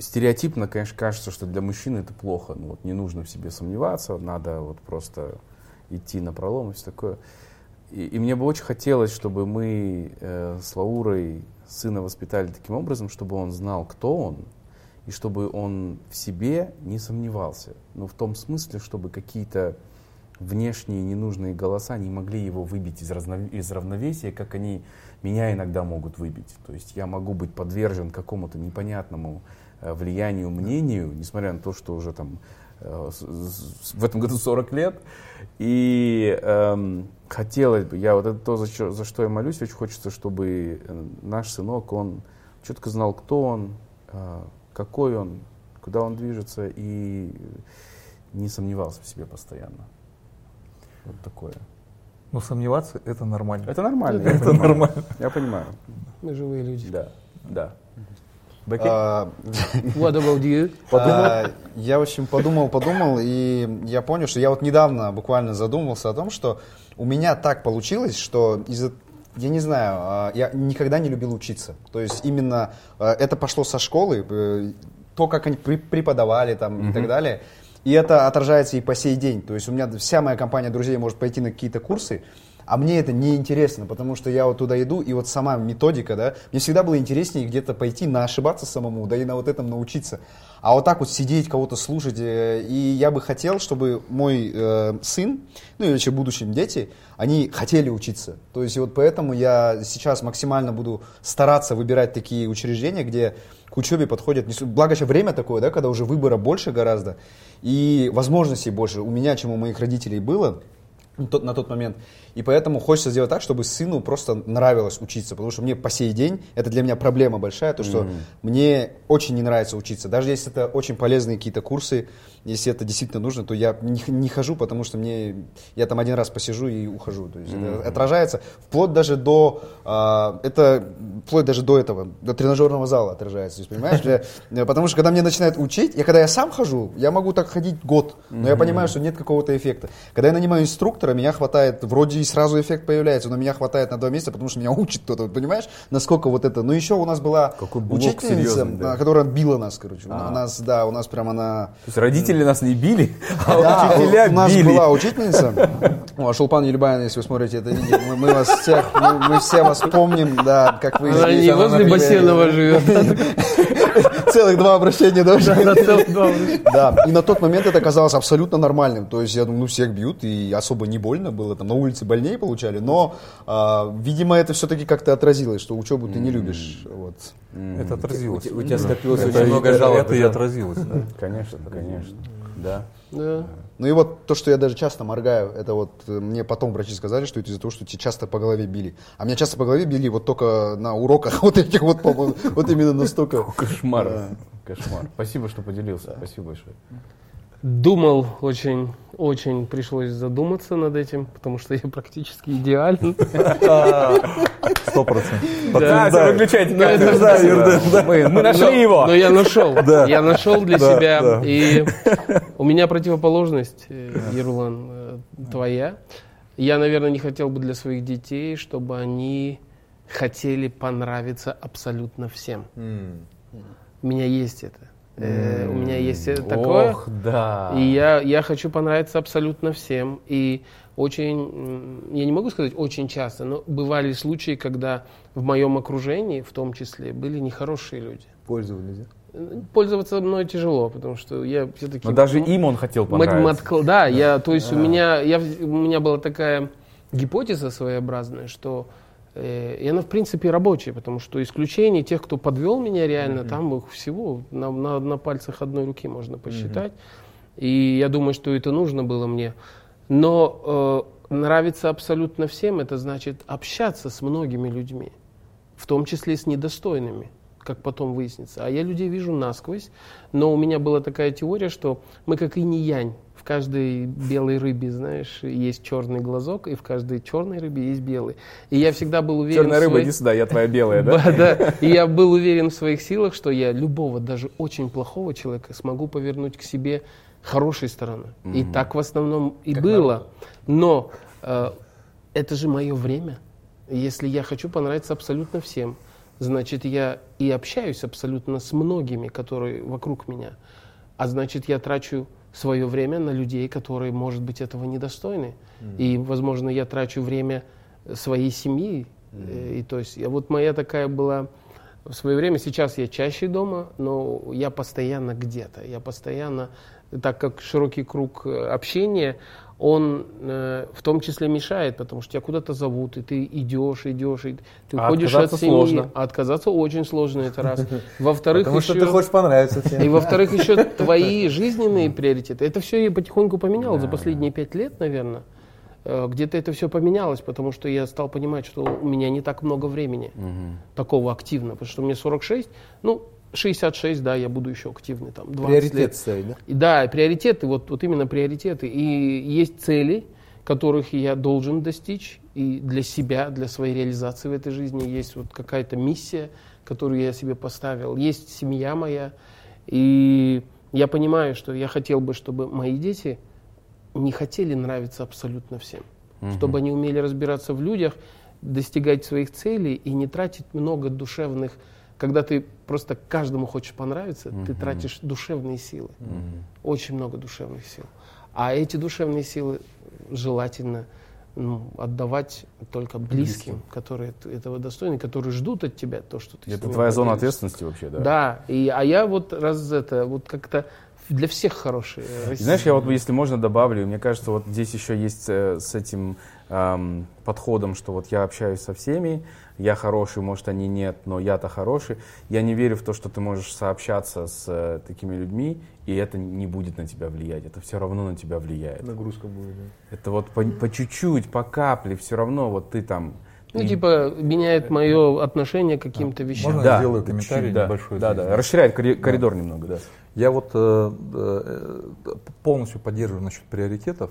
стереотипно, конечно, кажется, что для мужчины это плохо. Ну, вот не нужно в себе сомневаться, надо вот просто идти на пролом и все такое. И, и мне бы очень хотелось, чтобы мы э, с Лаурой сына воспитали таким образом, чтобы он знал, кто он, и чтобы он в себе не сомневался. Ну, в том смысле, чтобы какие-то внешние ненужные голоса не могли его выбить из, разно- из равновесия, как они меня иногда могут выбить. То есть я могу быть подвержен какому-то непонятному э, влиянию, мнению, несмотря на то, что уже там э, в этом году 40 лет. И эм, хотелось бы, я вот это то, за, чё- за что я молюсь, очень хочется, чтобы э, наш сынок, он четко знал, кто он, э, какой он, куда он движется, и не сомневался в себе постоянно. Вот такое. Но сомневаться это нормально. Это нормально. Это понимаю. нормально. Я понимаю. Мы живые люди. Да, да. А, What about you? а, Я, в общем, подумал, подумал, и я понял, что я вот недавно буквально задумался о том, что у меня так получилось, что из-за я не знаю, а, я никогда не любил учиться. То есть именно это пошло со школы, э, то, как они преподавали там и так далее. И это отражается и по сей день. То есть у меня вся моя компания друзей может пойти на какие-то курсы, а мне это не интересно, потому что я вот туда иду, и вот сама методика, да, мне всегда было интереснее где-то пойти на ошибаться самому, да и на вот этом научиться. А вот так вот сидеть, кого-то слушать, э, и я бы хотел, чтобы мой э, сын, ну и вообще будущим дети, они хотели учиться. То есть вот поэтому я сейчас максимально буду стараться выбирать такие учреждения, где к учебе подходят, благо сейчас время такое, да, когда уже выбора больше гораздо, и возможностей больше у меня, чем у моих родителей было тот, на тот момент. И поэтому хочется сделать так, чтобы сыну просто нравилось учиться, потому что мне по сей день, это для меня проблема большая, то, что мне очень не нравится учиться. Даже если это очень полезные какие-то курсы, если это действительно нужно, то я не, не хожу, потому что мне, я там один раз посижу и ухожу. То есть это отражается вплоть даже до, а, это вплоть даже до этого, до тренажерного зала отражается. То есть, понимаешь, Я- э, потому что когда мне начинают учить, я когда я сам хожу, я могу так ходить год, но я понимаю, что нет какого-то эффекта. Когда я нанимаю инструктора, меня хватает, вроде и сразу эффект появляется, но меня хватает на два месяца, потому что меня учит кто-то, понимаешь, насколько вот это. Ну еще у нас была Какой учительница, серьезный, да. которая била нас, короче. У А. нас, да, у нас прям она... То есть родители нас не били, а Да, учителя у нас били. была учительница, О, Шулпан Ельбаевна, если вы смотрите это видео, мы, мы вас всех, мы, мы все вас помним, да, как вы Она здесь, не она возле например, Басенова живет. Целых два обращения даже. Да, и на тот момент это казалось абсолютно нормальным. То есть я думаю, ну всех бьют, и особо не больно было. Там на улице больнее получали. Но, а, видимо, это все-таки как-то отразилось, что учебу ты не любишь. Вот. Это отразилось. У, те- у тебя скопилось очень много жалоб. это и отразилось. да. Конечно, конечно. Да. Да. Ну и вот то, что я даже часто моргаю, это вот э, мне потом врачи сказали, что это из-за того, что тебя часто по голове били. А меня часто по голове били вот только на уроках вот этих вот, вот именно настолько. Кошмар. Кошмар. Спасибо, что поделился. Спасибо большое. Думал очень, очень пришлось задуматься над этим, потому что я практически идеален. Сто процентов. Да, выключайте. Мы, мы нашли его. Но я нашел. Да. Я нашел для себя. И у меня противоположность, э, Ерулан, э, твоя. Я, наверное, не хотел бы для своих детей, чтобы они хотели понравиться абсолютно всем. У меня есть это. Э, У меня есть э, такое. Ох, да. И я, я хочу понравиться абсолютно всем. И очень, я не могу сказать очень часто, но бывали случаи, когда в моем окружении, в том числе, были нехорошие люди. Пользовались, да? Э, Пользоваться мной тяжело, потому что я все-таки... Но даже им он хотел понравиться. да, я, то есть у меня, я, у меня была такая гипотеза своеобразная, что и она в принципе рабочая, потому что исключений тех, кто подвел меня реально, там их всего на, на, на пальцах одной руки можно посчитать. И я думаю, что это нужно было мне. Но э, нравится абсолютно всем, это значит общаться с многими людьми, в том числе с недостойными, как потом выяснится. А я людей вижу насквозь, но у меня была такая теория, что мы как инь-янь. В каждой белой рыбе, знаешь, есть черный глазок, и в каждой черной рыбе есть белый. И я всегда был уверен... Черная рыба, своей- иди сюда, я твоя белая, да? да, да. И я был уверен в своих силах, что я любого, даже очень плохого человека смогу повернуть к себе хорошей стороной. И так в основном и было. Но э, это же мое время. Если я хочу понравиться абсолютно всем, значит, я и общаюсь абсолютно с многими, которые вокруг меня. А значит, я трачу свое время на людей, которые, может быть, этого недостойны. И, возможно, я трачу время своей семьи. Э, И то есть, вот моя такая была в свое время. Сейчас я чаще дома, но я постоянно где-то. Я постоянно, так как широкий круг э, общения, он э, в том числе мешает, потому что тебя куда-то зовут, и ты идешь, идешь, и ты А уходишь от отказаться семьи. сложно. А отказаться очень сложно, это раз. Во-вторых, Потому что еще- ты хочешь понравиться всем. и во-вторых, еще твои жизненные приоритеты. Это все я потихоньку поменял за последние пять лет, наверное. Э, Где-то это все поменялось, потому что я стал понимать, что у меня не так много времени такого активно. Потому что мне 46, ну, 66, да, я буду еще активный, там, 20 Приоритет лет. ставить, да? И да, приоритеты, вот, вот именно приоритеты. И есть цели, которых я должен достичь, и для себя, для своей реализации в этой жизни есть вот какая-то миссия, которую я себе поставил. Есть семья моя, и я понимаю, что я хотел бы, чтобы мои дети не хотели нравиться абсолютно всем. Чтобы они умели разбираться в людях, достигать своих целей и не тратить много душевных... Когда ты просто каждому хочешь понравиться, ты тратишь душевные силы. Очень много душевных сил. А эти душевные силы желательно ну, отдавать только близким, которые т- этого достойны, которые ждут от тебя то, что ты Это твоя зона ответственности вообще, да? Да, и, а я вот раз это, вот как-то для всех хороший. И Знаешь, я вот, если можно, добавлю, мне кажется, вот здесь еще есть э, с этим эм, подходом, что вот я общаюсь со всеми, я хороший, может, они нет, но я-то хороший. Я не верю в то, что ты можешь сообщаться с э, такими людьми, и это не будет на тебя влиять. Это все равно на тебя влияет. Нагрузка будет, да. Это вот по, по чуть-чуть, по капле, все равно вот ты там... Ну, и- типа, меняет мое отношение к каким-то вещам. Можно да, я сделаю да, комментарий чуть-чуть, да, небольшой? Да, здесь, да, расширяет коридор немного, да. Я вот э, э, полностью поддерживаю насчет приоритетов.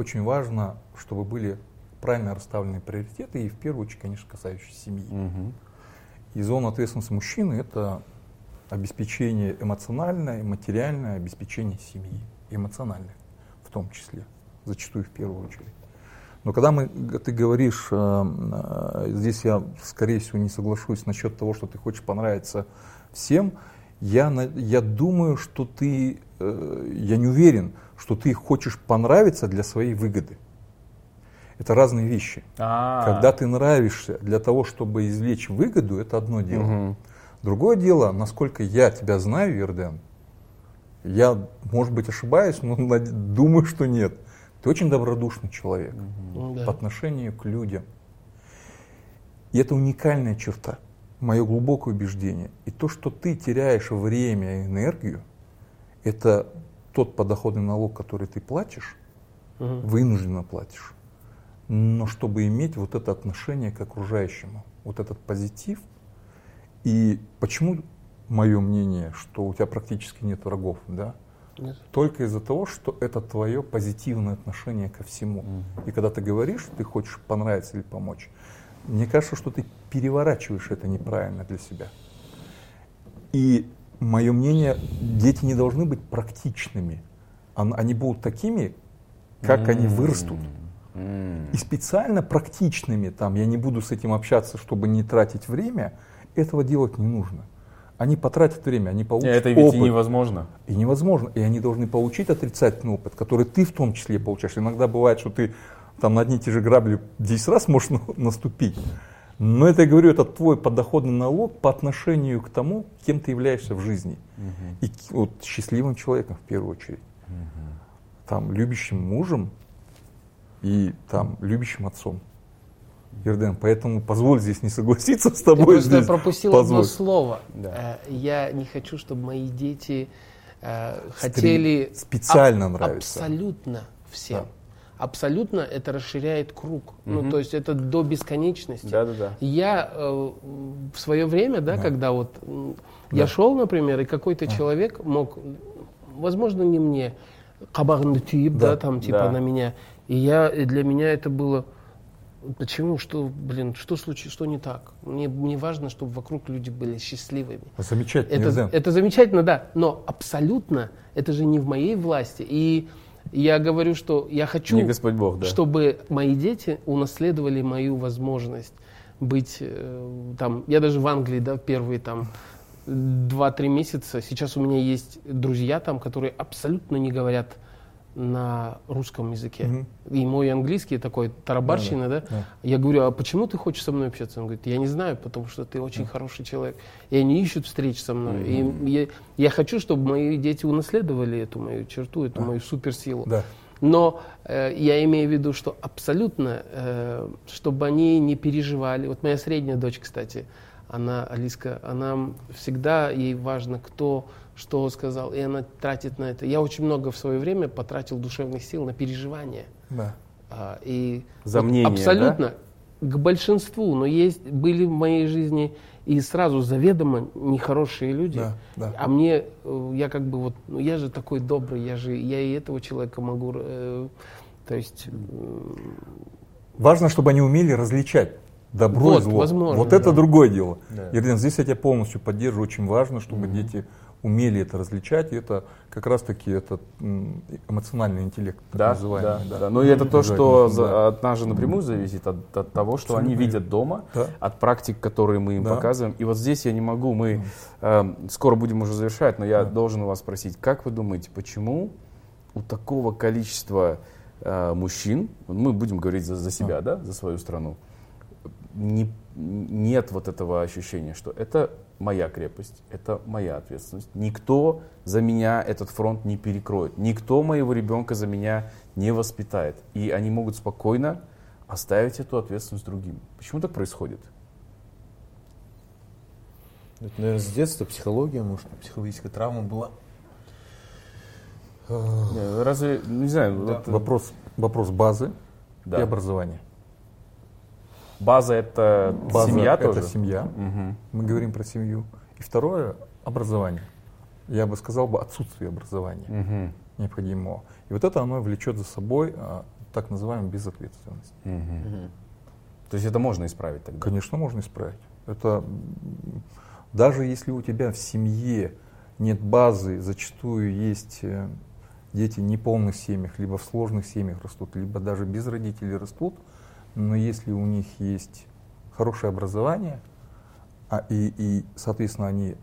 Очень важно, чтобы были правильно расставлены приоритеты, и в первую очередь, конечно, касающиеся семьи. Мгм. И зона ответственности мужчины – это обеспечение эмоциональное, материальное обеспечение семьи, эмоциональное в том числе, зачастую в первую очередь. Но когда мы, ты говоришь, э, э, здесь я, скорее всего, не соглашусь насчет того, что ты хочешь понравиться всем, я, я думаю, что ты, э, я не уверен, что ты хочешь понравиться для своей выгоды. Это разные вещи. А, Когда ты нравишься для того, чтобы извлечь выгоду, это одно дело. Мгм. Другое дело, насколько я тебя знаю, Ерден, я, может быть, ошибаюсь, но над- думаю, что нет. Ты очень добродушный человек да. по отношению к людям. И это уникальная черта, мое глубокое убеждение. И то, что ты теряешь время и энергию, это тот подоходный налог, который ты платишь, Мгм. вынужденно платишь. Но чтобы иметь вот это отношение к окружающему, вот этот позитив. И почему мое мнение, что у тебя практически нет врагов, да? Нет. Только из-за того, что это твое позитивное отношение ко всему. И когда ты говоришь, что ты хочешь понравиться или помочь, мне кажется, что ты переворачиваешь это неправильно для себя. И мое мнение, дети не должны быть практичными. Они будут такими, как они вырастут. М. И специально практичными, там, я не буду с этим общаться, чтобы не тратить время, этого делать не нужно. Они потратят время, они получат Это ведь опыт. и невозможно. И невозможно. И они должны получить отрицательный опыт, который ты в том числе получаешь. Иногда бывает, что ты там на одни и те же грабли 10 раз можешь на- наступить. Но это, я говорю, это твой подоходный налог по отношению к тому, кем ты являешься в жизни. И к- вот, счастливым человеком в первую очередь. Там, любящим мужем и там, любящим отцом. Ерден, поэтому позволь здесь не согласиться с Я тобой. просто здесь. пропустил Позволь. одно слово. Да. Э, Я не хочу, чтобы мои дети э, хотели специально аб- нравится. Абсолютно всем. Да. Абсолютно это расширяет круг. Ну, то есть это до бесконечности. Да-да-да. Я э, в свое время, да, когда вот м, я Да. шел, например, и какой-то человек мог, возможно, не мне, кабагный тип, да, Да. там типа Да. на меня, и я и для меня это было Почему? Что, блин, что случилось, что не так? Мне, мне важно, чтобы вокруг люди были счастливыми. Замечательно, Это, это замечательно, да, но абсолютно это же не в моей власти. И я говорю, что я хочу, Не Господь Бог, да. чтобы мои дети унаследовали мою возможность быть э, там. Я даже в Англии, да, первые там 2-3 месяца. Сейчас у меня есть друзья там, которые абсолютно не говорят на русском языке. Мгм. И мой английский такой тарабарщина, да, да. Я говорю, а почему ты хочешь со мной общаться? Он говорит, я не знаю, потому что ты очень хороший человек. И они ищут встреч со мной. И я, я хочу, чтобы мои дети унаследовали эту мою черту, эту мою суперсилу. Да. Но э, я имею в виду, что абсолютно, э, чтобы они не переживали. Вот моя средняя дочь, кстати, она, Алиска, она всегда, ей важно, кто что сказал, и она тратит на это. Я очень много в свое время потратил душевных сил на переживания. Да. А, и За вот мнение, абсолютно к большинству, но есть, были в моей жизни и сразу заведомо нехорошие люди. Да, да. А мне, э, я как бы вот, ну я же такой добрый, я же, я и этого человека могу, э, то есть, э, Важно, чтобы они умели различать добро Вот, и зло. возможно, вот это да. другое дело. Да. Ерден, здесь я тебя полностью поддерживаю. Очень важно, чтобы дети умели это различать. И это как раз-таки это м, эмоциональный интеллект, так Да, называемый. да, да. Но это то, что за- да. от нас же напрямую зависит, от, от того, что они Абсолютно видят дома, Да. от практик, которые мы им Да. показываем. И вот здесь я не могу, мы э, скоро будем уже завершать, но я должен у вас спросить, как вы думаете, почему у такого количества э, мужчин, мы будем говорить за, за себя, да, за свою страну, не- нет вот этого ощущения, что это моя крепость, это моя ответственность. Никто за меня этот фронт не перекроет, никто моего ребенка за меня не воспитает. И они могут спокойно оставить эту ответственность другим. Почему так происходит? Это, наверное, с детства психология, может, психологическая травма была. Э, Разве, не знаю, вот, э, Вопрос, вопрос базы да. и образования. База это База семья это тоже? семья. Мгм. Мы говорим про семью. И второе образование. Я бы сказал бы отсутствие образования Мгм. необходимого. И вот это оно влечет за собой а, так называемую безответственность. Мгм. То есть это можно исправить тогда? Конечно, можно исправить. Это даже если у тебя в семье нет базы, зачастую есть э, дети в неполных семьях, либо в сложных семьях растут, либо даже без родителей растут, но если у них есть хорошее образование, а, и, и, соответственно, они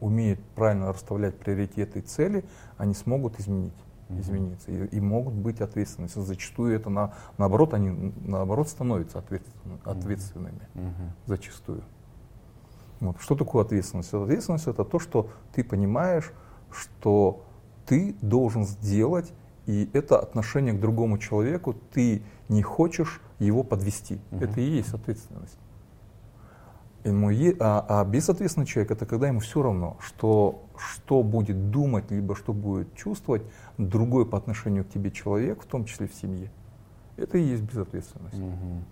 умеют правильно расставлять приоритеты и цели, они смогут изменить, измениться и, и могут быть ответственными. Зачастую это на, наоборот, они наоборот становятся ответствен- ответственными Мгм. зачастую. Вот. Что такое ответственность? Ответственность это то, что ты понимаешь, что ты должен сделать, и это отношение к другому человеку, ты не хочешь его подвести. Это и есть ответственность. Ему е- а, а безответственный человек это когда ему все равно, что, что будет думать, либо что будет чувствовать другой по отношению к тебе человек, в том числе в семье. Это и есть безответственность. Мгм.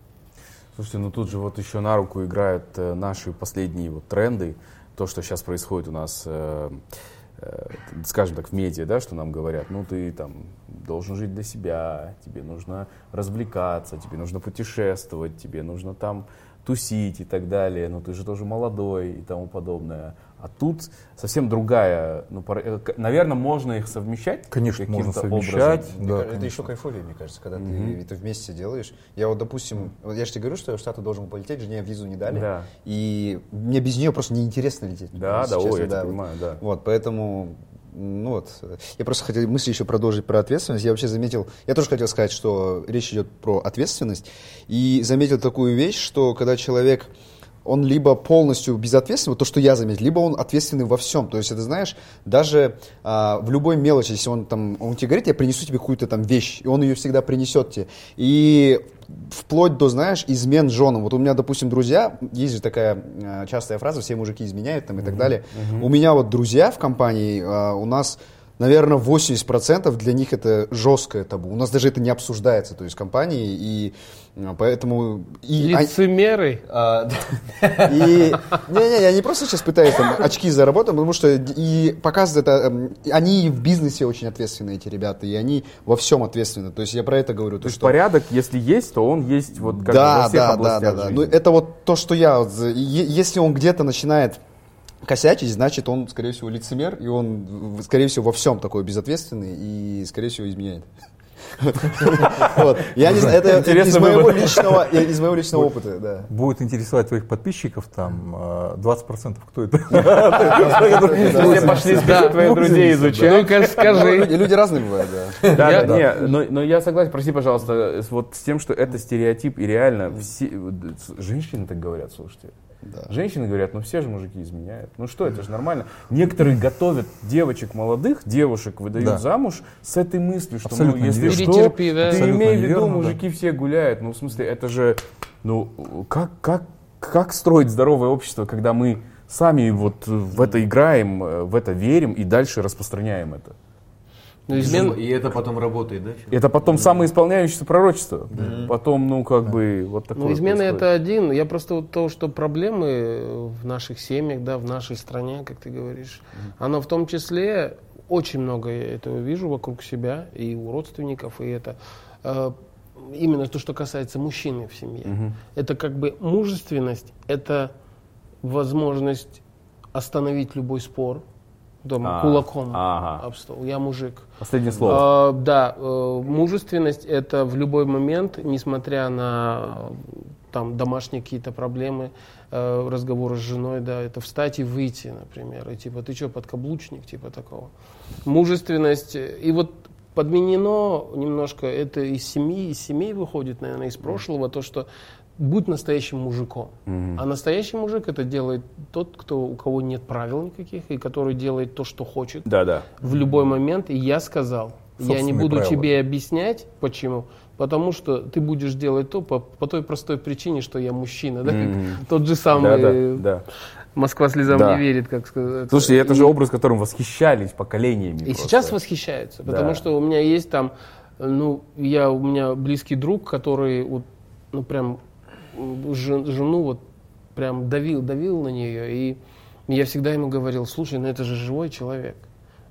Слушайте, ну тут же вот еще на руку играют э, наши последние вот тренды, то, что сейчас происходит у нас, э, скажем так, в медиа, да, что нам говорят, ну ты там должен жить для себя, тебе нужно развлекаться, тебе нужно путешествовать, тебе нужно там тусить и так далее, но ты же тоже молодой и тому подобное. А тут совсем другая, ну, э, наверное, можно их совмещать? Конечно, можно образом? совмещать. Да, это конечно. еще кайфовее, мне кажется, когда ты это вместе делаешь. Я вот, допустим, вот я же тебе говорю, что я в Штаты должен полететь, жене визу не дали. Да. И мне без нее просто неинтересно лететь. Да, да, ой, честно, я тебя вот. понимаю, да. Вот, поэтому, ну вот, я просто хотел мысли еще продолжить про ответственность. Я вообще заметил, я тоже хотел сказать, что речь идет про ответственность. И заметил такую вещь, что когда человек он либо полностью безответственный, вот то, что я заметил, либо он ответственный во всем. То есть, это знаешь, даже а, в любой мелочи, если он там, он тебе говорит, я принесу тебе какую-то там вещь, и он ее всегда принесет тебе. И вплоть до, знаешь, измен женам. Вот у меня, допустим, друзья, есть же такая а, частая фраза, все мужики изменяют там и так далее. У меня вот друзья в компании, а, у нас наверное, 80% для них это жесткое табу. У нас даже это не обсуждается, то есть компании, и а, поэтому... И, Лицемеры. а, да. И не-не, я не просто сейчас пытаюсь там очки заработать, потому что и показывает это, эм, они в бизнесе очень ответственные эти ребята, и они во всем ответственны. То есть я про это говорю. То То, есть что порядок, если есть, то он есть вот как бы во да, всех да, да, областях да, да. жизни. Ну это вот то, что я, если он где-то начинает косячить, значит он, скорее всего, лицемер, и он, скорее всего, во всем такой безответственный и, скорее всего, изменяет. Я не знаю, это из моего личного, из моего личного опыта, да. Будет интересовать твоих подписчиков, там э, 20% кто это? Все пошли твоих друзей изучать. Ну-ка Ну, скажи. Люди люди разные бывают, да. Да, да, не, но, я согласен, прости, пожалуйста, вот с тем, что это стереотип, и реально женщины так говорят, слушайте. Женщины говорят, ну все же мужики изменяют. Ну что, это же нормально. Некоторые готовят девочек молодых, девушек выдают Да. замуж с этой мыслью, что Абсолютно ну, если что, Перетерпи, да. ты Абсолютно имей в виду, неверно, да. мужики все гуляют. Ну, в смысле, это же, ну, как, как, как строить здоровое общество, когда мы сами вот в это играем, э, в это верим и дальше распространяем это? Ну, измен- И это потом работает, да? Это потом самоисполняющееся пророчество. Потом, ну, как бы, вот такое. Ну, измена происходит. это один. Я просто вот то, что проблемы в наших семьях, да, в нашей стране, как ты говоришь, оно в том числе очень много я этого вижу вокруг себя и у родственников, и это э, именно то, что касается мужчины в семье. Это как бы мужественность, это возможность остановить любой спор, там, А, кулаком ага. об стол. Я мужик. Последнее слово. А, да, э, мужественность это в любой момент, несмотря на э, там домашние какие-то проблемы, э, разговоры с женой, да, это встать и выйти, например, и типа ты что, подкаблучник, типа такого. Мужественность и вот подменено немножко это из семьи, из семей выходит, наверное, из прошлого, то что будь настоящим мужиком. А настоящий мужик это делает тот, кто, у кого нет правил никаких, и который делает то, что хочет Да, да. в любой момент. И я сказал, я не буду правила. тебе объяснять, почему. Потому что ты будешь делать то по, по той простой причине, что я мужчина. Да? как Тот же самый Да, да, да. Москва слезам Да. не верит, как сказать. Слушай, это И- же образ, которым восхищались поколениями. и просто. сейчас восхищаются, потому Да. что у меня есть там, э, ну, я, у меня близкий друг, который вот, ну, прям жену вот прям давил, давил на нее, и я всегда ему говорил, слушай, ну это же живой человек.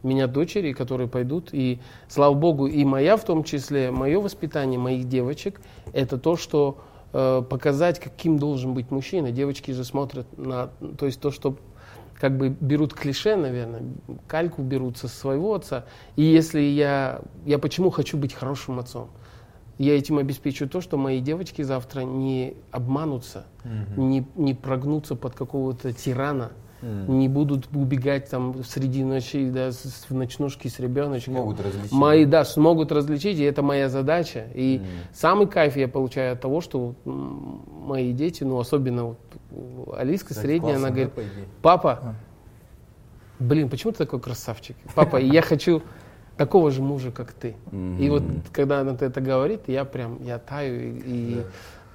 У меня дочери, которые пойдут, и слава богу, и моя в том числе, мое воспитание моих девочек, это то, что э, показать, каким должен быть мужчина. Девочки же смотрят на, то есть то, что как бы берут клише, наверное, кальку берут со своего отца. И если я, я почему хочу быть хорошим отцом? Я этим обеспечу то, что мои девочки завтра не обманутся, не, не прогнутся под какого-то тирана, не будут убегать там среди ночи да, с- в ночнушке с ребеночком. Смогут различить. Мои, да, смогут различить, и это моя задача. И самый кайф я получаю от того, что мои дети, ну особенно вот, Алиска Кстати, средняя, классно, она говорит, папа, блин, почему ты такой красавчик? Папа, я хочу такого же мужа, как ты. И вот когда она это говорит, я прям, я таю. И, и-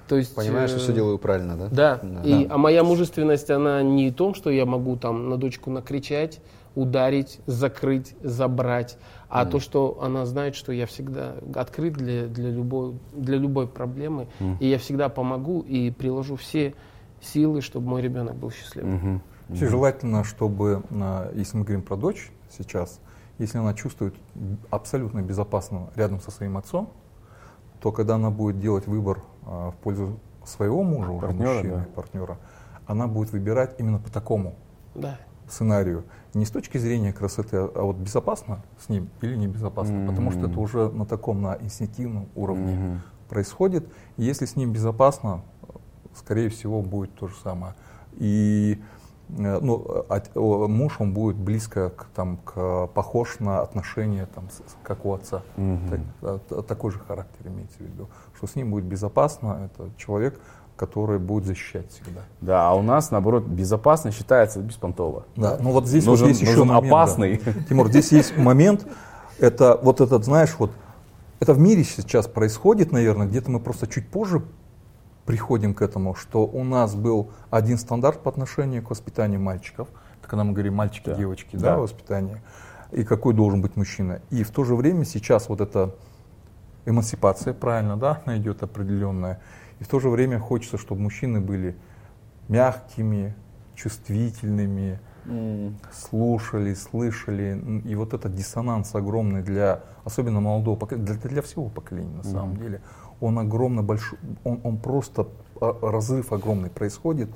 то есть, Понимаешь, что э, все делаю правильно, да? Да. Да. И, а моя мужественность, она не в том, что я могу там на дочку накричать, ударить, закрыть, забрать, а то, что она знает, что я всегда открыт для, для, любой, для любой проблемы, и я всегда помогу и приложу все силы, чтобы мой ребенок был счастливым. Вообще желательно, чтобы, а, если мы говорим про дочь сейчас, если она чувствует абсолютно безопасно рядом со своим отцом, то когда она будет делать выбор а, в пользу своего мужа, уже Партнера, мужчины, да. партнера, она будет выбирать именно по такому Да. сценарию. Не с точки зрения красоты, а а вот безопасно с ним или небезопасно. Потому что это уже на таком, на инстинктивном уровне происходит. И если с ним безопасно, скорее всего, будет то же самое. И ну, от- о, муж, он будет близко к, там, к, похож на отношения, там, с- как у отца. Так- а, т- такой же характер имеется в виду. Что с ним будет безопасно, это человек, который будет защищать всегда. Да, а у нас, наоборот, безопасно считается беспонтово. Да, ну вот здесь Нужен- вот есть еще момент, да. опасный. Тимур, здесь есть момент, это вот этот, знаешь, вот это в мире сейчас происходит, наверное, где-то мы просто чуть позже приходим к этому, что у нас был один стандарт по отношению к воспитанию мальчиков, это когда мы говорим мальчики, Да. девочки, да, Да. воспитание, и какой должен быть мужчина. И в то же время сейчас вот эта эмансипация, правильно, да, она идет определенная, и в то же время хочется, чтобы мужчины были мягкими, чувствительными, слушали, слышали. И вот этот диссонанс огромный для, особенно молодого поколения, для, для всего поколения на самом деле, он огромно большой, он, он просто а, разрыв огромный происходит.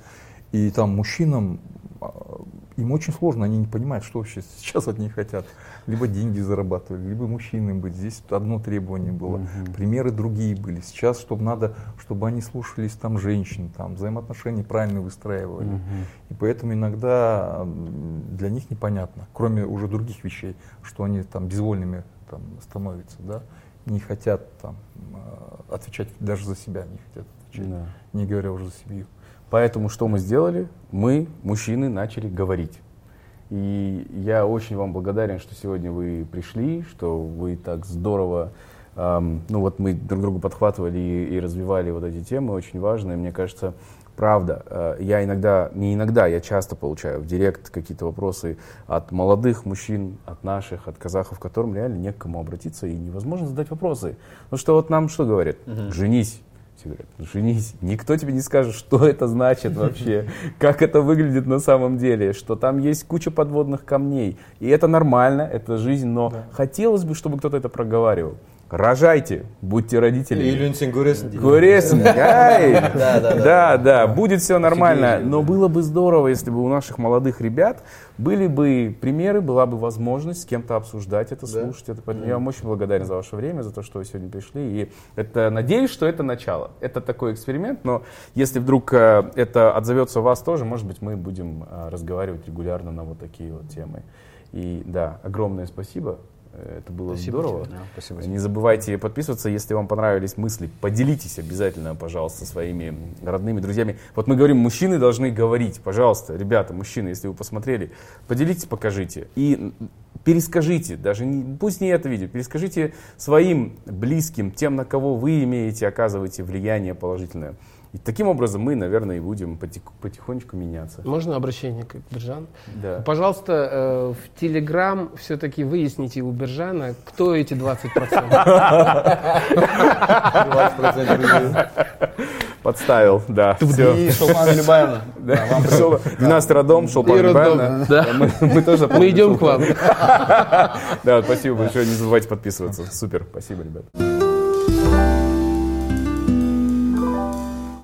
И там мужчинам, а, им очень сложно, они не понимают, что вообще сейчас от них хотят. Либо деньги зарабатывать, либо мужчиной быть. Здесь одно требование было. Примеры другие были. Сейчас, чтобы надо, чтобы они слушались там женщин, там взаимоотношения правильно выстраивали. И поэтому иногда для них непонятно, кроме уже других вещей, что они там безвольными там, становятся, да, не хотят там э, отвечать даже за себя, не хотят отвечать, Да. не говоря уже за семью. Поэтому что мы сделали? Мы, мужчины, начали говорить. И я очень вам благодарен, что сегодня вы пришли, что вы так здорово эм, ну вот мы друг друга подхватывали и, и развивали вот эти темы очень важные. Мне кажется, правда, э, я иногда, не иногда, я часто получаю в директ какие-то вопросы от молодых мужчин, от наших, от казахов, к которым реально не к кому обратиться и невозможно задать вопросы. Ну что вот нам что говорят? Женись. Все говорят, «Ну, женись. Никто тебе не скажет, что это значит вообще, как это выглядит на самом деле, что там есть куча подводных камней. И это нормально, это жизнь, но хотелось бы, чтобы кто-то это проговаривал Рожайте, будьте родителями. Үйлен сен көресің дейді. Көресің, ай! Да, да, да. Да, да, будет все нормально. Офигели, Но да. было бы здорово, если бы у наших молодых ребят были бы примеры, была бы возможность с кем-то обсуждать это, слушать это. Поэтому Я вам очень благодарен за ваше время, за то, что вы сегодня пришли. И это, надеюсь, что это начало. Это такой эксперимент, но если вдруг э, это отзовется у вас тоже, может быть, мы будем э, разговаривать регулярно на вот такие вот темы. И да, огромное спасибо. Это было здорово. Спасибо. Не забывайте подписываться, если вам понравились мысли. Поделитесь обязательно, пожалуйста, своими родными, друзьями. Вот мы говорим, мужчины должны говорить. Пожалуйста, ребята, мужчины, если вы посмотрели, поделитесь, покажите. И перескажите, даже не, пусть не это видео, перескажите своим близким, тем, на кого вы имеете, оказываете влияние положительное. И таким образом мы, наверное, и будем потих- потихонечку меняться. Можно обращение к Биржану? Да. Пожалуйста, э, в Телеграм все-таки выясните у Биржана, кто эти 20%. 20% людей. Подставил, да. И Шулпан Любаевна. Да, вам пришел 12 родом, роддом, да. Мы, мы тоже Мы идем к вам. Да, спасибо большое. Не забывайте подписываться. Супер. Спасибо, ребят.